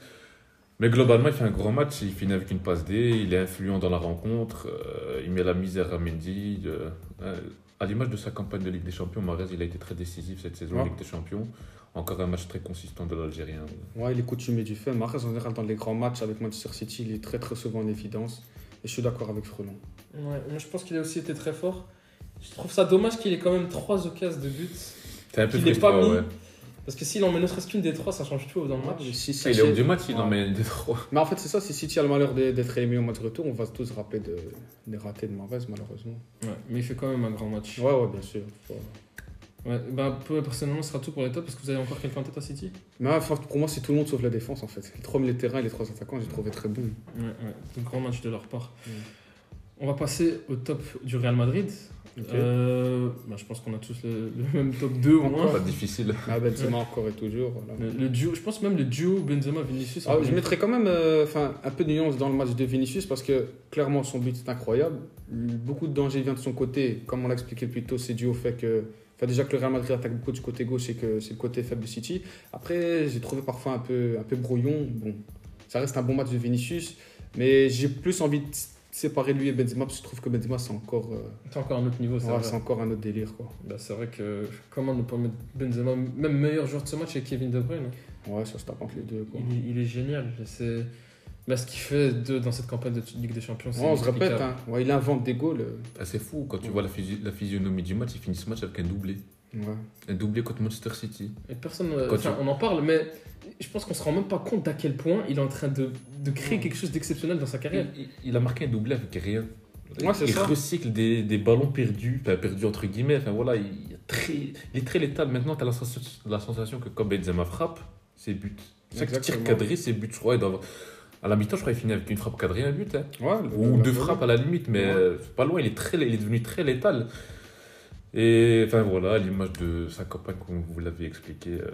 Mais globalement, il fait un grand match. Il finit avec une passe D. Il est influent dans la rencontre. euh, il met la misère à Mendy. euh, euh, à l'image de sa campagne de Ligue des Champions, Mahrez, il a été très décisif cette saison en Ouais. Ligue des Champions. Encore un match très consistant de l'Algérien. Ouais, il est coutumier du fait. Mahrez, en général, dans les grands matchs avec Manchester City, il est très très souvent en évidence. Et je suis d'accord avec Frelon. Ouais, moi je pense qu'il a aussi été très fort. Je trouve ça dommage qu'il ait quand même trois occasions de but. C'est un peu Qu'il ait pas frustrant, mis. ouais. Parce que s'il en met ne serait-ce qu'une des trois, ça change tout dans le match. Ouais, si Ah, il est homme du match, il en met des trois. Mais en fait, c'est ça, si City a le malheur d'être éliminé au match de retour, on va tous rappeler de, des ratés de Mahrez, malheureusement. Ouais, mais il fait quand même un grand match. Ouais, ouais, bien sûr. Faut- Ouais, bah, peu- personnellement, ce sera tout pour les tops. Est-ce que vous avez encore quelqu'un en tête à City? Mais ouais, enfin, pour moi, c'est tout le monde sauf la défense, en fait. Les trois milieux de terrain et les trois attaquants, j'ai trouvé très bon. Ouais, ouais, un grand match de leur part. On va passer au top du Real Madrid. Ok. Euh, bah, je pense qu'on a tous le, le même top 2 au moins. Pas difficile. Ah, Benzema encore et toujours. Voilà. Le, le duo, je pense même le duo Benzema-Vinicius. Ah, je mettrais quand même euh, enfin, un peu de nuance dans le match de Vinicius parce que clairement son but est incroyable. Beaucoup de danger vient de son côté. Comme on l'a expliqué plus tôt, c'est dû au fait que. Enfin, déjà que le Real Madrid attaque beaucoup du côté gauche et que c'est le côté faible de City. Après, j'ai trouvé parfois un peu, un peu brouillon. Bon, ça reste un bon match de Vinicius, mais j'ai plus envie de séparer lui et Benzema parce que je trouve que Benzema c'est encore, euh, C'est encore un autre niveau, c'est ouais, encore un autre délire. Quoi. Bah, c'est vrai que comment ne pas mettre Benzema, même meilleur joueur de ce match, c'est Kevin De Bruyne. hein. Ouais, ça se tape entre les deux. Quoi. Il, est- il est génial. C'est bah, ce qu'il fait de, dans cette campagne de Ligue des Champions. c'est Ouais, on se répète, hein. ouais, il invente des goals. euh, Ah, c'est fou, quand tu vois la, physi- la physionomie du match, il finit ce match avec un doublé. Ouais. Un doublé contre Manchester City. Et personne, euh, Quand enfin, tu- on en parle, mais je pense qu'on se rend même pas compte d'à quel point il est en train de, de créer Ouais. quelque chose d'exceptionnel dans sa carrière. Il, il- il a marqué un doublé avec rien. Ouais, c'est il ça. recycle des, des ballons perdus, enfin perdus entre guillemets. Enfin voilà, il, est très, il est très létal. Maintenant, tu as la sensation, la sensation que quand Benzema frappe, c'est but. Chaque tir cadré, c'est but. Je crois, il doit avoir- À la mi-temps, je crois qu'il finit avec une frappe cadrée, un but. hein. Ouais, ou deux frappes à la limite, mais Ouais. euh, pas loin, il est, très, il est devenu très létal. Et enfin voilà, l'image de sa campagne, comme vous l'avez expliqué, euh,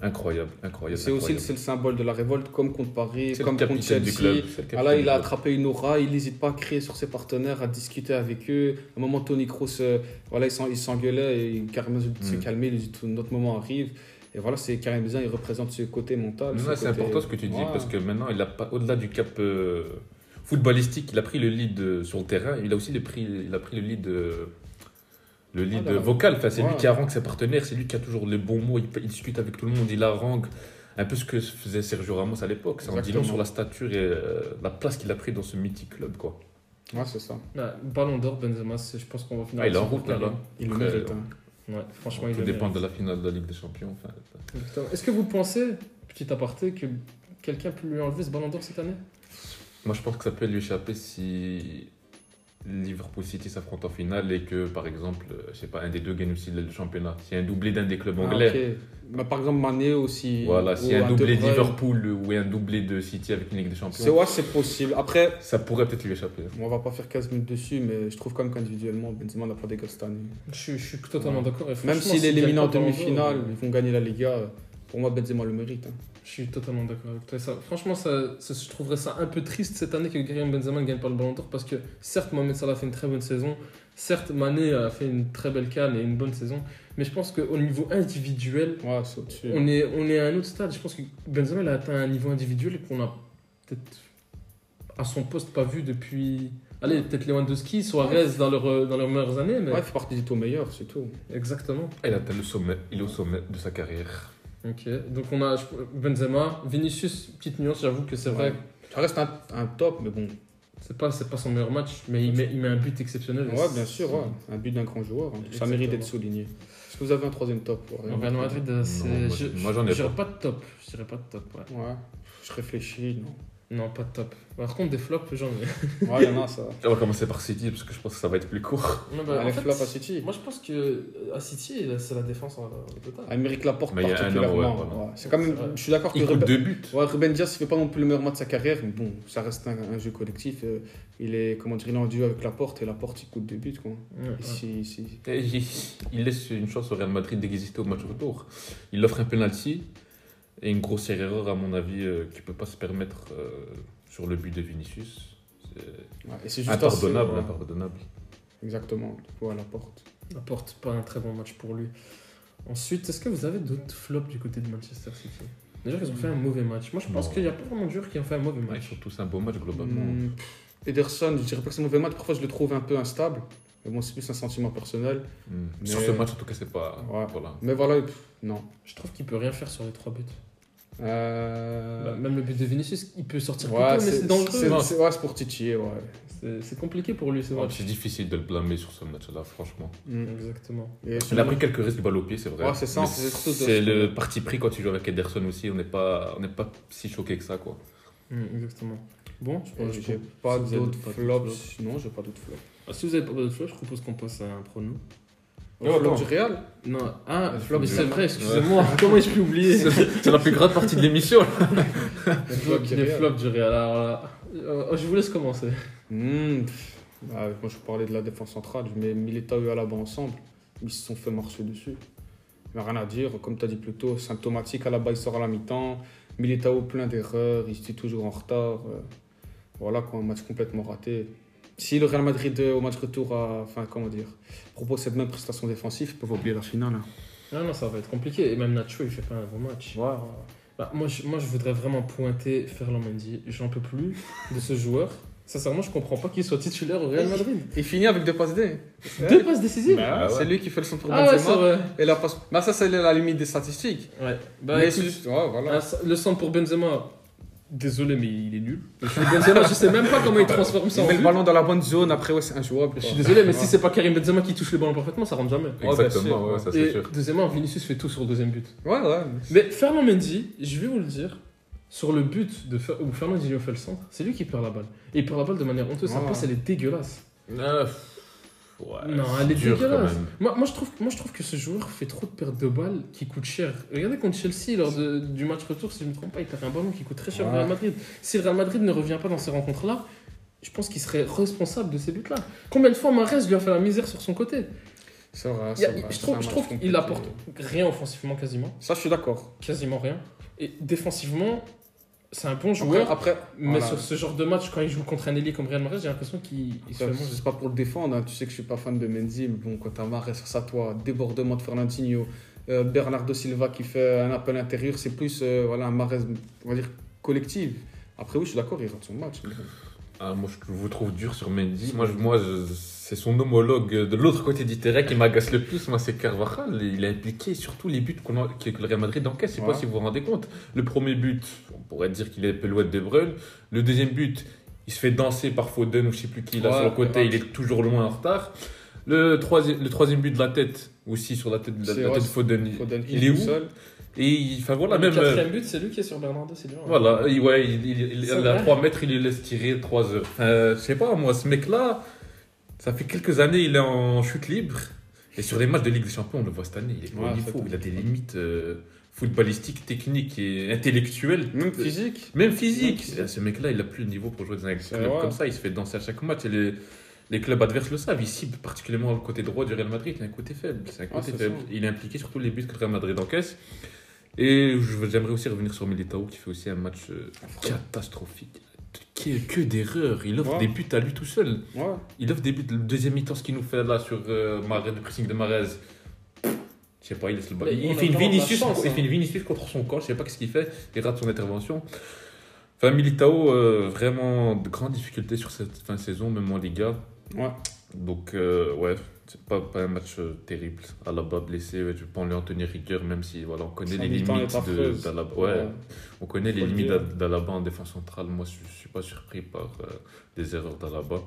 incroyable, incroyable. C'est aussi c'est le symbole de la révolte, comme contre Paris, le comme contre Chelsea. du club. Ah là, il a attrapé une aura, il n'hésite pas à crier sur ses partenaires, à discuter avec eux. À un moment, Tony Kroos, euh, voilà, il s'en- il s'engueulait et Karim Benzema s'est Mm. calmé, il dit notre moment arrive. Et voilà, c'est Karim Benzema, il représente ce côté mental. Ce c'est côté- important ce que tu dis, Ouais. parce que maintenant, il a pas, au-delà du cap euh, footballistique, il a pris le lead euh, sur le terrain, il a aussi le pris, il a pris le lead, euh, le lead Ah, là, là. vocal. Enfin, c'est Ouais. lui qui harangue ses partenaires, c'est lui qui a toujours les bons mots, il, il discute avec tout le monde, il harangue. Un peu ce que faisait Sergio Ramos à l'époque. C'est en Exactement. disant sur la stature et euh, la place qu'il a pris dans ce mythique club. Quoi. Ouais, c'est ça. Ouais, ballon d'or, Benzema, je pense qu'on va finir. Ah, il est en route là. là. Il le mérite. Ouais, franchement, il Tout dépend de la finale de la Ligue des Champions. enfin. Est-ce que vous pensez, petit aparté, que quelqu'un peut lui enlever ce ballon d'or cette année? Moi, je pense que ça peut lui échapper si Liverpool City s'affronte en finale et que, par exemple, euh, je sais pas, un des deux gagne aussi le championnat. S'il y a un doublé d'un des clubs Ah, anglais, ok. Bah, par exemple, Mané aussi. voilà, ou s'il y a un De doublé de. Liverpool ou un doublé de City avec une Ligue des C'est Champions, ouais, c'est possible. Après, ça pourrait peut-être lui échapper. on va pas faire 15 minutes dessus, mais je trouve quand même qu'individuellement, Benzema n'a pas des cette année. je, suis- je suis totalement d'accord. Même s'il est éliminé en demi-finale, euh, ils vont gagner la Liga. Pour moi, Benzema le mérite. hein. Je suis totalement d'accord avec toi. Ça, franchement, ça, ça- je trouverais ça un peu triste cette année que Karim Benzema ne gagne pas le Ballon d'Or parce que certes, Mohamed Salah a fait une très bonne saison, certes, Mané a fait une très belle canne et une bonne saison, mais je pense qu'au niveau individuel, Ouais, on est, on est à un autre stade. Je pense que Benzema il a atteint un niveau individuel qu'on a peut-être à son poste pas vu depuis. Allez, peut-être Lewandowski, Suarez dans, leur, euh, dans leurs meilleures années, mais. Ouais, il fait partie des taux meilleurs, c'est tout. Exactement. Il atteint le sommet, il est au sommet de sa carrière. Ok, donc on a Benzema, Vinicius, petite nuance, j'avoue que c'est vrai, Ouais. Ça reste un, un top, mais bon. c'est pas, c'est pas son meilleur match, mais il met, il met un but exceptionnel. Ouais, bien sûr, ouais. un but d'un grand joueur. hein. Ça mérite d'être souligné. Est-ce que vous avez un troisième top pour Real Madrid, euh, c'est. moi, je- moi, j'en ai je dirais pas. pas de top, je dirais pas de top, ouais. Ouais, je réfléchis, non. Non, pas de top. Par contre, des flops, j'en ai. <laughs> Ouais, il y en a ça. On va commencer par City parce que je pense que ça va être plus court. Non, bah, Allez, en fait, flop à City. Moi, je pense que euh, à City, c'est la défense en en total. Amérique Laporte Mais il y a un an, particulièrement. ouais, voilà. ouais. C'est quand même, je suis d'accord que Il coûte Ruben, deux buts. ouais, Ruben Diaz, il fait pas non plus le meilleur match de sa carrière, mais bon, ça reste un, un jeu collectif. euh, Il est, comment dire, il est en duo avec Laporte et Laporte, il coûte deux buts, quoi. Ouais, ouais. Ici, ici. Il laisse une chance au Real Madrid d'exister au match retour. Il offre un penalty et une grossière erreur, à mon avis, euh, qu'il ne peut pas se permettre euh, sur le but de Vinicius. C'est Ouais, impardonnable, assez, impardonnable. Exactement, ouais, Laporte. Apporte pas un très bon match pour lui. Ensuite, est-ce que vous avez d'autres flops du côté de Manchester City? Déjà, ils ont fait un mauvais match. Moi, je pense qu'il n'y a pas vraiment de joueurs qui ont fait un mauvais Ouais, match. surtout, c'est un beau match globalement. Hmm, Ederson, je dirais pas que c'est un mauvais match, parfois je le trouve un peu instable. Mais bon, c'est plus un sentiment personnel. Hmm. Mais- Sur ce match, en tout cas, c'est pas. Ouais. Voilà. Mais voilà, pff, non. Je trouve qu'il peut rien faire sur les trois buts. Euh... Bah, même le but de Vinicius, il peut sortir plus Ouais, tôt, mais c'est dangereux. c'est- c'est- ouais, c'est pour titiller, ouais. C'est c'est compliqué pour lui, ce Ouais, match. c'est difficile de le blâmer sur ce match-là, franchement. Hmm. Exactement. Et Il a pris quelques risques de balle au pied, c'est vrai. Ouais, c'est ça, c'est C'est le parti pris quand tu joues avec Ederson aussi. On n'est pas, on n'est pas si choqué que ça, quoi. Mm, exactement. Bon, je pense que pas si d'autres flops. flops. Non, j'ai pas d'autres flops. Ah, si vous avez pas d'autres flops, je propose qu'on passe à un prono. Flop du Real Non, Le flop mais du <laughs> c'est vrai, excusez-moi. Comment ai-je pu oublier C'est la plus grande partie de l'émission. <laughs> Le flop du Les Real. flops du Real. Alors, là, euh, je vous laisse commencer. Ah, moi, je parlais de la défense centrale. Je mets Militao et Alaba ensemble. Ils se sont fait marcher dessus. Il n'y a rien à dire. Comme tu as dit plus tôt, symptomatique. Alaba, il sort à la mi-temps. Militao, plein d'erreurs. Il se dit toujours en retard. Euh, Voilà, quoi, un match complètement raté. Si le Real Madrid, au match retour, a, enfin, comment dire, propose cette même prestation défensive, ils peuvent oublier la finale. hein. Non, non, ça va être compliqué. Et même Nacho, il fait pas un bon match. Bah, moi, je, moi, je voudrais vraiment pointer Ferland Mendy. J'en peux plus de ce joueur. Sincèrement, je comprends pas qu'il soit titulaire au Real Madrid. Il finit avec deux passes D. Deux passes décisives Bah, Ah ouais. C'est lui qui fait le centre pour Ah ouais, Benzema. et la passe... bah, ça, c'est la limite des statistiques. Ouais. Bah, écoute, ouais, voilà. le centre pour Benzema, désolé, mais il est nul. Je suis Benzema, je sais même pas comment il transforme ça Il met le but. ballon dans la bonne zone, après, ouais, c'est injouable. Je suis désolé, mais si c'est pas Karim Benzema qui touche le ballon parfaitement, ça rentre jamais. Exactement, ouais, ça c'est sûr. deuxièmement, Vinicius fait tout sur le deuxième but. Ouais, ouais. Mais Fernand Mendy, je vais vous le dire, sur le but de Fer- où Fernandinho fait le centre, c'est lui qui perd la balle. Et il perd la balle de manière honteuse. Sa Ouais. passe, elle est dégueulasse. Ouais, Non, elle est quand dégueulasse. Moi, moi, je trouve, moi, je trouve que ce joueur fait trop de pertes de balles qui coûtent cher. Regardez contre Chelsea, lors de- du match retour, si je ne me trompe pas, il perd un ballon qui coûte très cher au Ouais. Real Madrid. Si le Real Madrid ne revient pas dans ces rencontres-là, je pense qu'il serait responsable de ces buts-là. Combien de fois Marez lui a fait la misère sur son côté C'est vrai. C'est vrai, Je trouve, je qu'il apporte rien offensivement quasiment. Ça, je suis d'accord. Quasiment rien. Et défensivement, c'est un bon Après, joueur. après Mais voilà. sur ce genre de match, quand il joue contre un ailier comme Real Madrid, j'ai l'impression qu'il il se fait Après. C'est pas pour le défendre, hein. tu sais que je suis pas fan de Mendy, mais bon, quand t'as Mahrez sur sa toi, débordement de Fernandinho, euh, Bernardo Silva qui fait un appel intérieur, c'est plus euh, voilà, un Mahrez, on va dire, collectif. Après, oui, je suis d'accord, il rate son match. mais. Ah, moi, je vous trouve dur sur Mendy. Moi, je- moi je- c'est son homologue de l'autre côté du terrain qui m'agace le plus. Moi, c'est Carvajal. Il est impliqué surtout les buts qu'on a- que le Real Madrid encaisse. Je sais Ouais. pas si vous vous rendez compte. Le premier but, on pourrait dire qu'il est loin de Bruyne. Le deuxième but, il se fait danser par Foden ou je sais plus qui là Ouais, sur le côté. Il est toujours loin en retard. Le troisième, le troisième but de la tête, aussi sur la tête de, la, la tête de Foden. il- Foden il est où? seul. Et il- enfin voilà, le même. euh, quatrième but, c'est lui qui est sur Bernardo Silva. Voilà, il- ouais, il, il, il- C'est à vrai 3 mètres, il lui laisse tirer 3 heures. Enfin, je sais pas, moi, ce mec-là, ça fait quelques années, il est en chute libre. Et sur les matchs de Ligue des Champions, on le voit cette année, il est pas Ouais, au niveau, c'est il a des limites euh, footballistiques, techniques et intellectuelles. Même physique. Même physique. Même physique. Ce mec-là, il a plus le niveau pour jouer dans un C'est club vrai. comme ça, il se fait danser à chaque match. Et les, les clubs adverses le savent, ils ciblent particulièrement le côté droit du Real Madrid, il a un côté faible. C'est un côté c'est faible. Il est impliqué sur tous les buts que le Real Madrid encaisse. Et je- j'aimerais aussi revenir sur Militao qui fait aussi un match euh, catastrophique. Que, que d'erreurs. Il offre Ouais. des buts à lui tout seul. Ouais. Il offre des buts. Le deuxième mi-temps, ce qu'il nous fait là sur euh, Mahrez, le pressing de Mahrez. Je sais pas, il laisse le ballon. Il, fait une Vinicius, chance, il hein. fait une Vinicius contre son camp. Je sais pas ce qu'il fait. Il rate son intervention. Enfin, Militao, euh, vraiment de grandes difficultés sur cette fin de saison, même en Liga. Ouais. Donc, euh, ouais, c'est pas, pas un match euh, terrible. Alaba blessé, ouais, je peux pas lui en tenir rigueur, même si voilà, on connaît les limites d'Alaba. Ouais, Ouais. on connaît les Faut limites d'Alaba en défense centrale. Moi, je suis pas surpris par euh, des erreurs d'Alaba.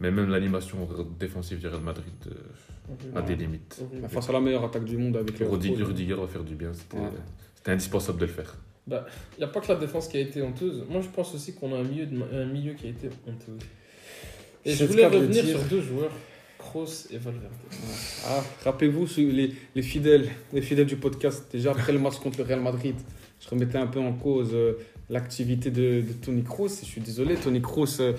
Mais même l'animation défensive du Real Madrid euh, a des limites. Bah, Face à la meilleure attaque du monde avec le Rudiger, Rudiger va faire du bien. C'était Ouais. c'était indispensable de le faire. Il n'y a pas que la défense qui a été honteuse. Moi, je pense aussi qu'on a un milieu, de- un milieu qui a été honteux. Et je voulais revenir sur deux joueurs, Kroos et Valverde. Ah, rappelez-vous les, les fidèles, les fidèles du podcast. Déjà après le match contre le Real Madrid, je remettais un peu en cause euh, l'activité de, de Tony Kroos. Je suis désolé, Tony Kroos, euh,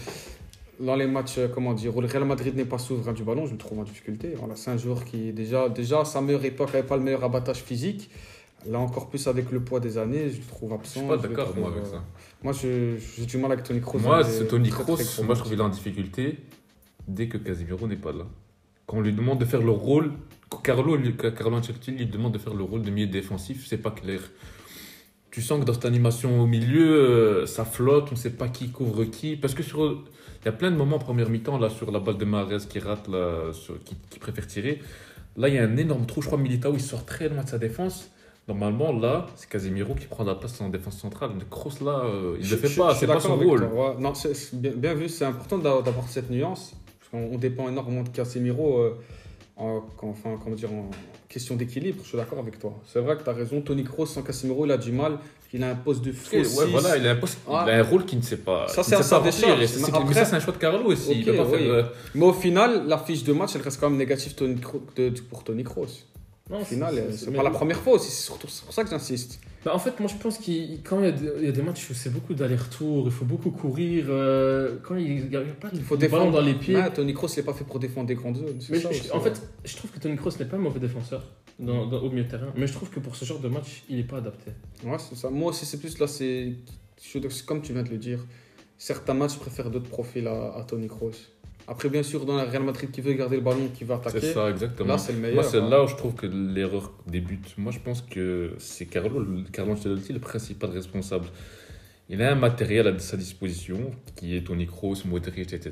dans les matchs, euh, comment dire, où le Real Madrid n'est pas souverain du ballon, je le trouve en difficulté. Voilà, c'est un joueur qui, déjà, déjà, à sa meilleure époque, n'avait pas le meilleur abattage physique. Là, encore plus avec le poids des années, je le trouve Je absent. suis pas je d'accord, moi, avec ça. Moi, je- j'ai du mal avec Tony Kroos. Moi, dans c'est Tony Kroos. Moi, je trouve qu'il est en difficulté dès que Casemiro n'est pas là. Quand on lui demande de faire le rôle, Carlo, Carlo Ancelotti lui demande de faire le rôle de milieu défensif, c'est pas clair. Tu sens que dans cette animation au milieu, euh, ça flotte, on sait pas qui couvre qui. Parce que sur, il y a plein de moments en première mi-temps, là, sur la balle de Mahrez qui rate, là, sur- qui, qui préfère tirer. Là, il y a un énorme trou. Je crois Militao, il sort très loin de sa défense. Normalement, là, c'est Casemiro qui prend la place en défense centrale. Mais Kroos, là, euh, il ne le fait je- pas, c'est pas son rôle. toi, ouais. Non, bien, bien vu, c'est important d'a- d'avoir cette nuance. Qu'on on dépend énormément de Casemiro euh, en, enfin, comment dire, en question d'équilibre. Je suis d'accord avec toi. C'est vrai que tu as raison. Tony Kroos sans Casemiro, il a du mal. Il a un poste de fou. Ouais, voilà, il a, un poste- Ah. il a un rôle qui ne sait pas. Ça, c'est sa décharge. et c'est- Mais c'est- Mais après- ça, c'est un choix de Carlo aussi. il Ok, peut pas oui. faire, euh, Mais au final, la fiche de match, elle reste quand même négative pour Tony Kroos. Non, Au final, euh, c'est- mais- pas la première fois aussi. C'est surtout c'est pour ça que j'insiste. Bah, en fait, moi je pense qu'il quand il y, a des, il y a des matchs où c'est beaucoup d'aller-retour, il faut beaucoup courir, euh, quand il n'y a, pas de Il faut défendre. dans les pieds. Ouais, Tony Kroos, n'est pas fait pour défendre des grandes zones. Mais ça je- en fait, je trouve que Tony Kroos n'est pas un mauvais défenseur dans, dans- au milieu de terrain, mais je trouve que pour ce genre de match, il n'est pas adapté. Ouais, c'est ça. Moi aussi, c'est plus là, c'est. Comme tu viens de le dire, certains matchs, je préfère d'autres profils à, à Tony Kroos. Après, bien sûr, dans le Real Madrid qui veut garder le ballon, qui va attaquer, C'est ça, exactement. là, c'est le meilleur. Moi, c'est hein. là où je trouve que l'erreur débute. Moi, je pense que c'est Carlo, le- Carlo Ancelotti, le principal responsable. Il a un matériel à sa disposition, qui est Tony Kroos, Modric, etc.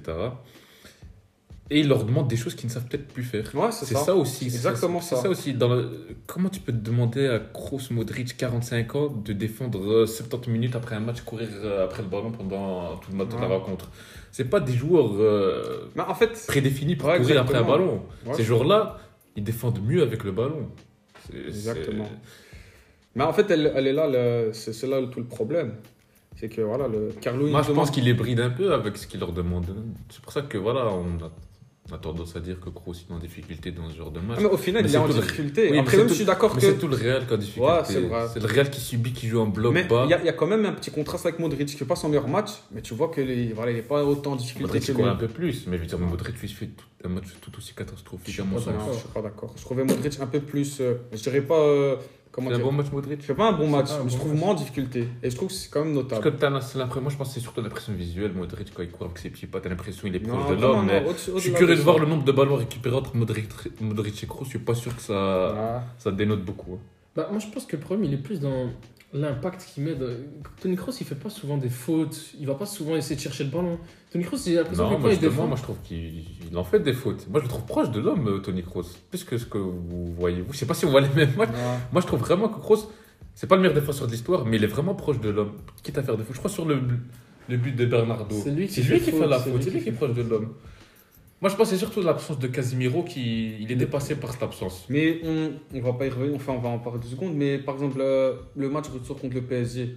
Et il leur demande des choses qu'ils ne savent peut-être plus faire. Ouais, c'est ça. ça. aussi. Exactement c'est ça. ça aussi. Dans le- Comment tu peux te demander à Kroos, Modric, 45 ans, de défendre euh, 70 minutes après un match, courir euh, après le ballon pendant tout le match de la Ouais. rencontre? C'est pas des joueurs euh, Mais en fait, prédéfinis pour Ouais, courir après un ballon. Ces joueurs-là, ils défendent mieux avec le ballon. Exactement. mais en fait elle, elle est là, le- c'est là tout le problème. C'est que voilà, le Carlo. Moi, je demande- pense qu'il les bride un peu avec ce qu'il leur demande. C'est pour ça que voilà, on a, on a tendance à dire que Kroos est en difficulté dans ce genre de match. Ah, mais au final, Mais il est c'est en tout le- difficulté. Oui, Après, même, tout- je suis d'accord que. c'est tout le Real qui a difficulté. Ouais, c'est le Real qui subit, qui joue en bloc Mais bas. il y, a- il y a quand même un petit contraste avec Modric qui fait pas son meilleur match, mais tu vois qu'il n'est voilà, il est pas autant en difficulté Modric, que lui. un peu plus, mais je veux dire, Modric, lui, fait tout- un match tout aussi catastrophique à mon sens. je suis pas d'accord. Je trouvais Modric un peu plus. euh, je dirais pas. euh, comment C'est un dire bon match, Modric Il fait pas un bon match, pas un mais je trouve match. moins en difficulté. Et je trouve que c'est quand même Parce que notable. t'as l'impression- moi je pense que c'est surtout l'impression visuelle, Modric quand il court avec ses petits pas, t'as l'impression qu'il est proche de l'homme, mais je suis curieux de voir le nombre de ballons récupérés entre Modric, Modric et Kroos, je suis pas sûr que ça, Ah. ça dénote beaucoup. hein. Bah, moi je pense que le problème il est plus dans l'impact qu'il met. Tony Kroos il fait pas souvent des fautes, il va pas souvent essayer de chercher le ballon. Tony Kroos j'ai l'impression Non, que quand il défend. moi je trouve qu'il il en fait des fautes. Moi je le trouve proche de l'homme, euh, Tony Kroos, plus que ce que vous voyez. Vous, je sais pas si on voit les mêmes matchs. Moi je trouve vraiment que Kroos, c'est pas le meilleur défenseur de l'histoire, mais il est vraiment proche de l'homme, quitte à faire des fautes. Je crois sur le, le but de Bernardo. C'est lui qui C'est fait lui qui faute, fait la c'est faute, lui c'est lui qui qui est proche de l'homme. Moi je pense que c'est surtout l'absence de Casimiro qui il est dépassé par cette absence. Mais on, on va pas y revenir, enfin on va en parler deux secondes. Mais par exemple, euh, le match retour contre le PSG,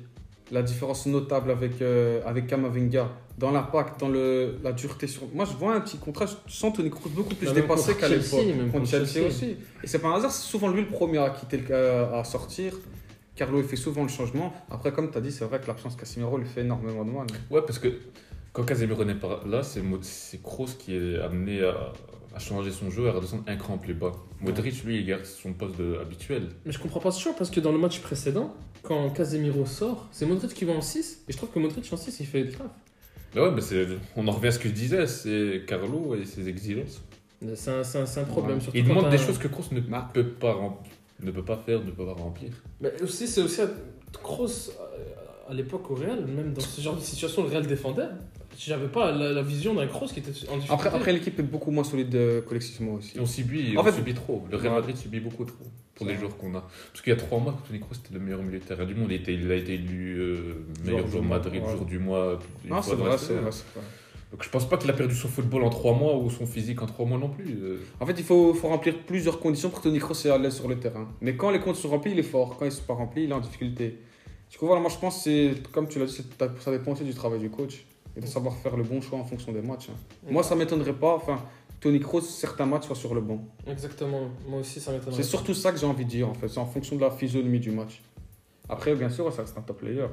la différence notable avec, euh, avec Kamavinga, dans l'impact, dans le, la dureté sur. Moi je vois un petit contraste, je sens Tony Kroos beaucoup plus dépassé qu'à l'époque. même Contre Chelsea, Chelsea. aussi. Et c'est pas un hasard, c'est souvent lui le premier à quitter le, à sortir. Carlo il fait souvent le changement. Après, comme tu as dit, c'est vrai que l'absence de Casemiro lui fait énormément de mal. Ouais, parce que quand Casemiro n'est pas là, c'est Kroos qui est amené à, à changer son jeu, à redescendre un cran plus bas. Modric, lui, il garde son poste de- habituel. Mais je comprends pas ce choix parce que dans le match précédent, quand Casemiro sort, c'est Modric qui va en 6 et je trouve que Modric en 6 il fait le taf. Mais ouais, mais c'est- on en revient à ce que je disais, c'est Carlo et ses exigences. C'est un, problème. Ouais. surtout Il demande des choses que Kroos ne Bah. peut pas ne peut pas faire, ne peut pas remplir. Mais aussi, c'est aussi. Kroos à l'époque au Real, même dans ce genre de situation, le Real défendait. J'avais pas la, la vision d'un Kroos qui était en difficulté. Après, après l'équipe est beaucoup moins solide euh, collectivement aussi. Et on subit, En on fait- subit trop. Le Real. Madrid subit beaucoup trop pour les joueurs qu'on a. Parce qu'il y a trois mois, Toni Kroos était le meilleur milieu de terrain du monde. Il, était- il a été élu euh, meilleur Joueur Madrid, ouais. jour du mois. Ah, c'est vrai, c'est vrai. Donc je pense pas qu'il a perdu son football en trois mois ou son physique en trois mois non plus. Euh, En fait, il faut, faut remplir plusieurs conditions pour que Toni Kroos soit à l'aise sur le terrain. Mais quand les conditions sont remplies, il est fort. Quand ils ne sont pas remplis, il est en difficulté. Du coup, voilà, moi je pense que c'est, comme tu l'as dit, ça dépend aussi du travail du coach et de savoir faire le bon choix en fonction des matchs. hein. Moi, ça m'étonnerait pas. Enfin, Toni Kroos, certains matchs soient sur le banc. Exactement, moi aussi ça m'étonnerait. C'est surtout ça que j'ai envie de dire en fait. C'est en fonction de la physionomie du match. Après, bien sûr, ça reste un top player. hein.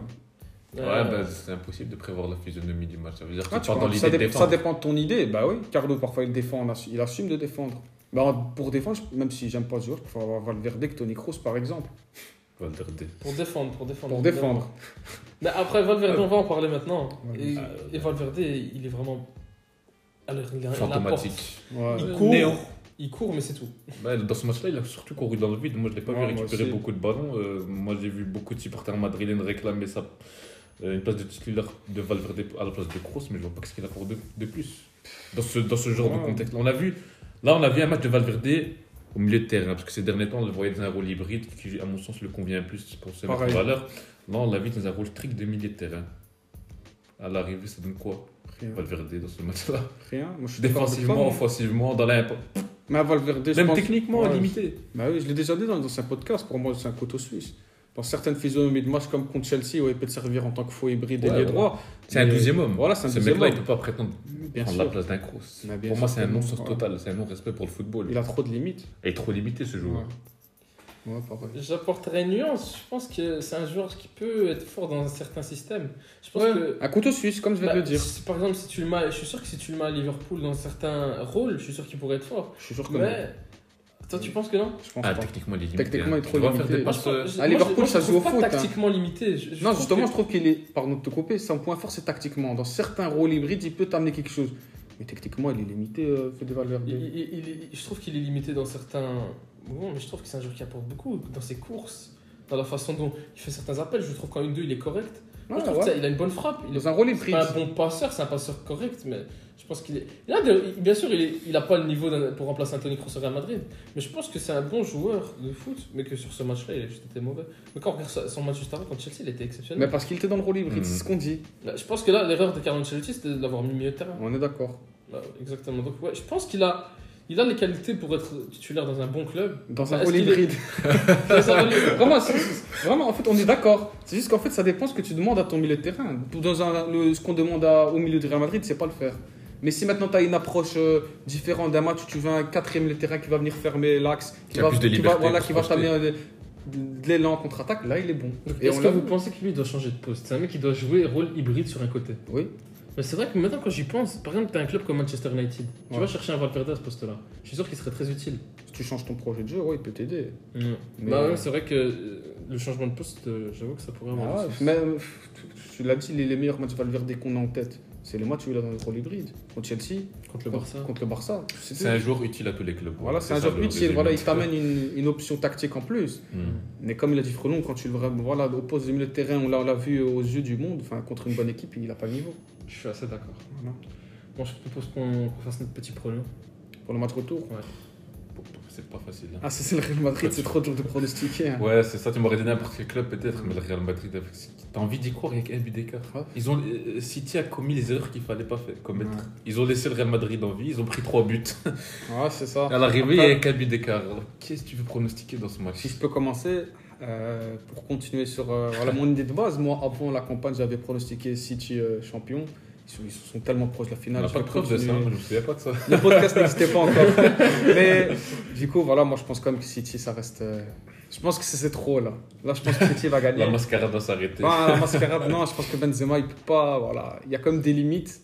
Ouais, Euh, bah, c'est impossible de prévoir la physionomie du match. Ça veut dire que Ah, tu tu pars dans ça, de dépend de ton idée. Bah oui, Carlo, parfois il défend, il assume de défendre. Bah, pour défendre, même si j'aime pas ce joueur, je préfère avoir Valverde que Toni Kroos par exemple. Valverde. Pour défendre, pour défendre. Pour défendre. <laughs> Mais après, Valverde, on va en parler maintenant. Ouais. Et, Ah, et Valverde, il est vraiment. Alors, il, a- il. Fantomatique. Ouais. Il court, néant. il court, mais c'est tout. Dans ce match-là, il a surtout couru dans le vide. Moi, je l'ai pas Ouais, vu récupérer beaucoup de ballons. Euh, moi, j'ai vu beaucoup de supporters madrilènes réclamer ça, euh, une place de titulaire de Valverde à la place de Kroos, mais je vois pas ce qu'il apporte de, de plus dans ce, dans ce genre Ouais. de contexte. On a vu, là, on a vu un match de Valverde au milieu de terrain, parce que ces derniers temps, on le voyait dans un rôle hybride qui, à mon sens, le convient plus pour se mettre en Pareil. valeur. Là, on l'a vu dans un rôle strict de milieu de terrain. À l'arrivée, ça donne quoi? Rien. Valverde dans ce match-là Rien. Moi, je suis Défensivement, toi, offensivement, dans Mais à Valverde, je Même pense- techniquement, Ouais. limité. Bah oui, je l'ai déjà dit dans, dans un podcast. Pour moi, c'est un couteau suisse. Dans certaines physionomies de match, comme contre Chelsea, où il peut te servir en tant que faux hybride Ouais, ailier ouais. droit. C'est un douzième homme. Voilà, c'est un Ce mec-là, il homme. peut pas prétendre Bien prendre sûr. la place d'un Kroos. Pour moi, c'est un non-sens ouais. total. C'est un non-respect pour le football. Il a trop de limites. Il est trop limité, ce joueur. Ouais. J'apporterais une nuance. Je pense que c'est un joueur qui peut être fort dans un certain système. Je pense Ouais, que. Un couteau suisse, comme je viens bah, de le dire. si- par exemple, si tu le mets, je suis sûr que si tu le mets à Liverpool dans certains rôles, je suis sûr qu'il pourrait être fort. Je suis sûr que. Mais. Toi, tu penses que non Je pense Ah, pas. techniquement, il est limité. Techniquement, il est Tu trop faire limité. des passes, euh, Liverpool, je ça joue au foot, pas hein. tactiquement limité. Je- je Non, trouve justement, que- je trouve qu'il est. Pardon de te couper, son point fort, c'est tactiquement. Dans certains rôles hybrides, il peut t'amener quelque chose. Mais techniquement, il est limité, euh. Il- il- il- il- je trouve qu'il est limité dans certains moments, mais je trouve que c'est un joueur qui apporte beaucoup dans ses courses, dans la façon dont il fait certains appels. Je trouve qu'en 1-2, il est correct. Moi, je Ouais, trouve ouais. qu'il a une bonne frappe. Il est Dans un rôle hybride. un bon passeur, c'est un passeur correct, mais je pense qu'il est. il a de- Bien sûr, il, est- il a pas le niveau pour remplacer Anthony au Real Madrid, mais je pense que c'est un bon joueur de foot, mais que sur ce match-là, il a juste été mauvais. Mais quand on regarde son- match juste avant contre Chelsea, il était exceptionnel. Mais parce qu'il était dans le rôle hybride, c'est ce qu'on dit. Là, Je pense que là, l'erreur de Carlo Ancelotti, c'était de l'avoir mis milieu de terrain. On est d'accord. Là, exactement. Donc, ouais, je pense qu'il a, il a les qualités pour être titulaire dans un bon club. Dans un rôle hybride. <laughs> vraiment, en fait, on est d'accord. C'est juste qu'en fait, ça dépend ce que tu demandes à ton milieu de terrain. Dans un, le- ce qu'on demande à- au milieu du Real Madrid, c'est pas le faire. Mais si maintenant tu as une approche euh, différente d'un match où tu veux un quatrième milieu de terrain qui va venir fermer l'axe, qui, va, de qui va- voilà, qui va t'amener euh, de l'élan en contre-attaque, là il est bon. Est-ce que vous pensez que lui doit changer de poste? C'est un mec qui doit jouer rôle hybride sur un côté. Oui. Mais c'est vrai que maintenant, quand j'y pense, par exemple, tu as un club comme Manchester United. Tu vas chercher un Valverde à ce poste-là. Je suis sûr qu'il serait très utile. Si tu changes ton projet de jeu, ouais, il peut t'aider. Mais- Bah ouais, c'est vrai que euh, le changement de poste, euh, j'avoue que ça pourrait avoir. Ah ouais, mais euh, tu l'as dit, les, les meilleurs matchs Valverde qu'on a en tête, c'est les matchs où il est dans le rôle hybride. Contre Chelsea, Contre le Barça. contre le Barça. C'est un joueur utile à tous les clubs. Voilà, c'est un joueur le utile. Voilà, il t'amène une, une option tactique en plus. Hmm. Mais comme il a dit Frelon, quand tu le voilà, opposes le milieu de terrain, on l'a on l'a vu aux yeux du monde, enfin, contre une bonne équipe, il n'a pas le niveau. Je suis assez d'accord. Voilà. Bon, je propose qu'on fasse notre petit pronom. Pour le match retour. C'est pas facile. hein. Ah, ça, c'est le Real Madrid, c'est trop dur de pronostiquer. hein. Ouais, c'est ça, tu m'aurais dit n'importe quel club peut-être, mais le Real Madrid, t'as envie d'y croire avec un but d'écart. Ouais. Ils ont, euh, City a commis les erreurs qu'il fallait pas faire, commettre. Ouais. Ils ont laissé le Real Madrid en vie, ils ont pris trois buts. <laughs> Ouais, c'est ça. À l'arrivée, il y a qu'un but d'écart. Qu'est-ce que tu veux pronostiquer dans ce match? Si je peux commencer, euh, pour continuer sur euh, voilà, mon idée de base, moi avant la campagne j'avais pronostiqué City euh, champion. Ils sont, ils sont tellement proches de la On finale. n'a je pas de vais preuve de ça, continuer. je me souviens pas de ça. Le podcast <laughs> n'existait pas encore. Mais du coup, voilà, moi je pense quand même que City ça reste. euh, Je pense que c'est trop là. Là je pense que City va gagner. La mascarade doit s'arrêter. Ah, la mascarade, non, je pense que Benzema il peut pas. Voilà, il y a quand même des limites.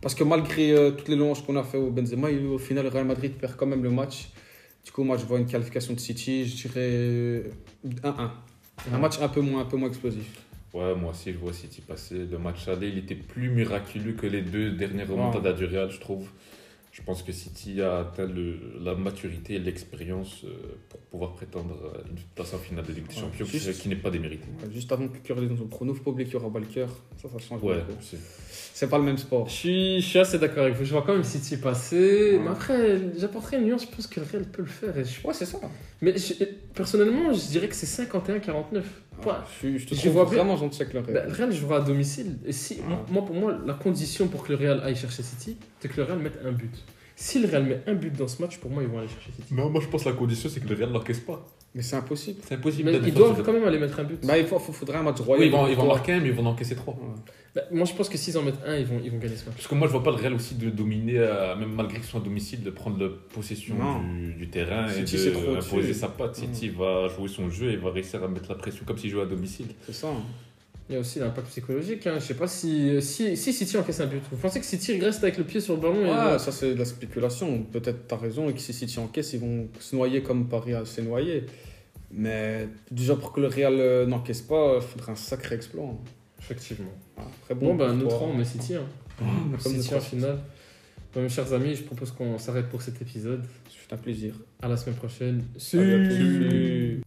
Parce que malgré euh, toutes les louanges qu'on a fait au Benzema, il- au final, le Real Madrid perd quand même le match. Du coup, moi, je vois une qualification de City, je dirais 1-1. Un match un peu moins, un peu moins explosif. Ouais, moi aussi, je vois City passer. Le match aller, il était plus miraculeux que les deux dernières remontades du Real, je trouve. Je pense que City a atteint le- la maturité et l'expérience euh, pour pouvoir prétendre à une place en finale de Ligue des Ouais, Champions, juste- qui, n'est pas déméritée. Ouais, Juste avant que Cœur dans son prono, faut pas oublier qu'il y aura Balker. Ça, ça change Ouais, beaucoup. c'est- C'est pas le même sport. Je suis, je suis assez d'accord avec vous. Je vois quand même City passer. Ouais. Mais après, j'apporterai une nuance. Je pense que le Real peut le faire. Et je- Ouais, c'est ça. Mais je- personnellement, je dirais que c'est 51-49. Ouais. Je, te Je vois bien. vraiment gentil avec le Real. Bah, le Real jouera à domicile. Et si, Ouais. moi- moi, pour moi, la condition pour que le Real aille chercher City, c'est que le Real mette un but. Si le Real met un but dans ce match, pour moi, ils vont aller chercher City. Non, moi je pense que la condition c'est que le Real n'encaisse pas. Mais c'est impossible. C'est impossible. Mais ils doivent quand même aller mettre un but. Bah, il faut, faut- faudrait un match royal. Oui, ils vont, ils vont marquer un, mais ils vont en encaisser trois. Ouais. Bah, moi, je pense que s'ils en mettent un, ils vont, ils vont gagner ce match. Parce que moi je vois pas le Real aussi de dominer, euh, même malgré qu'ils soient à domicile, de prendre la possession du, du terrain City, et de trop imposer au-dessus. sa patte. City va jouer son jeu et va réussir à mettre la pression comme s'il jouait à domicile. C'est ça. hein. Il y a aussi l'impact psychologique. Hein. Je sais pas si, si, si City encaisse un but. Vous pensez que City reste avec le pied sur le ballon et Ouais, ça c'est de la spéculation. Peut-être t'as raison et que si City encaisse, ils vont se noyer comme Paris a- s'est noyé. Mais déjà pour que le Real euh, n'encaisse pas, il faudrait un sacré exploit. hein. Effectivement. Ah, Après, Bon, bah, nous trois- on met City. Hein. <laughs> Comme nous City en trois. finale. Bon, mes chers amis, je propose qu'on s'arrête pour cet épisode. C'est un plaisir. À la semaine prochaine. Salut à tous.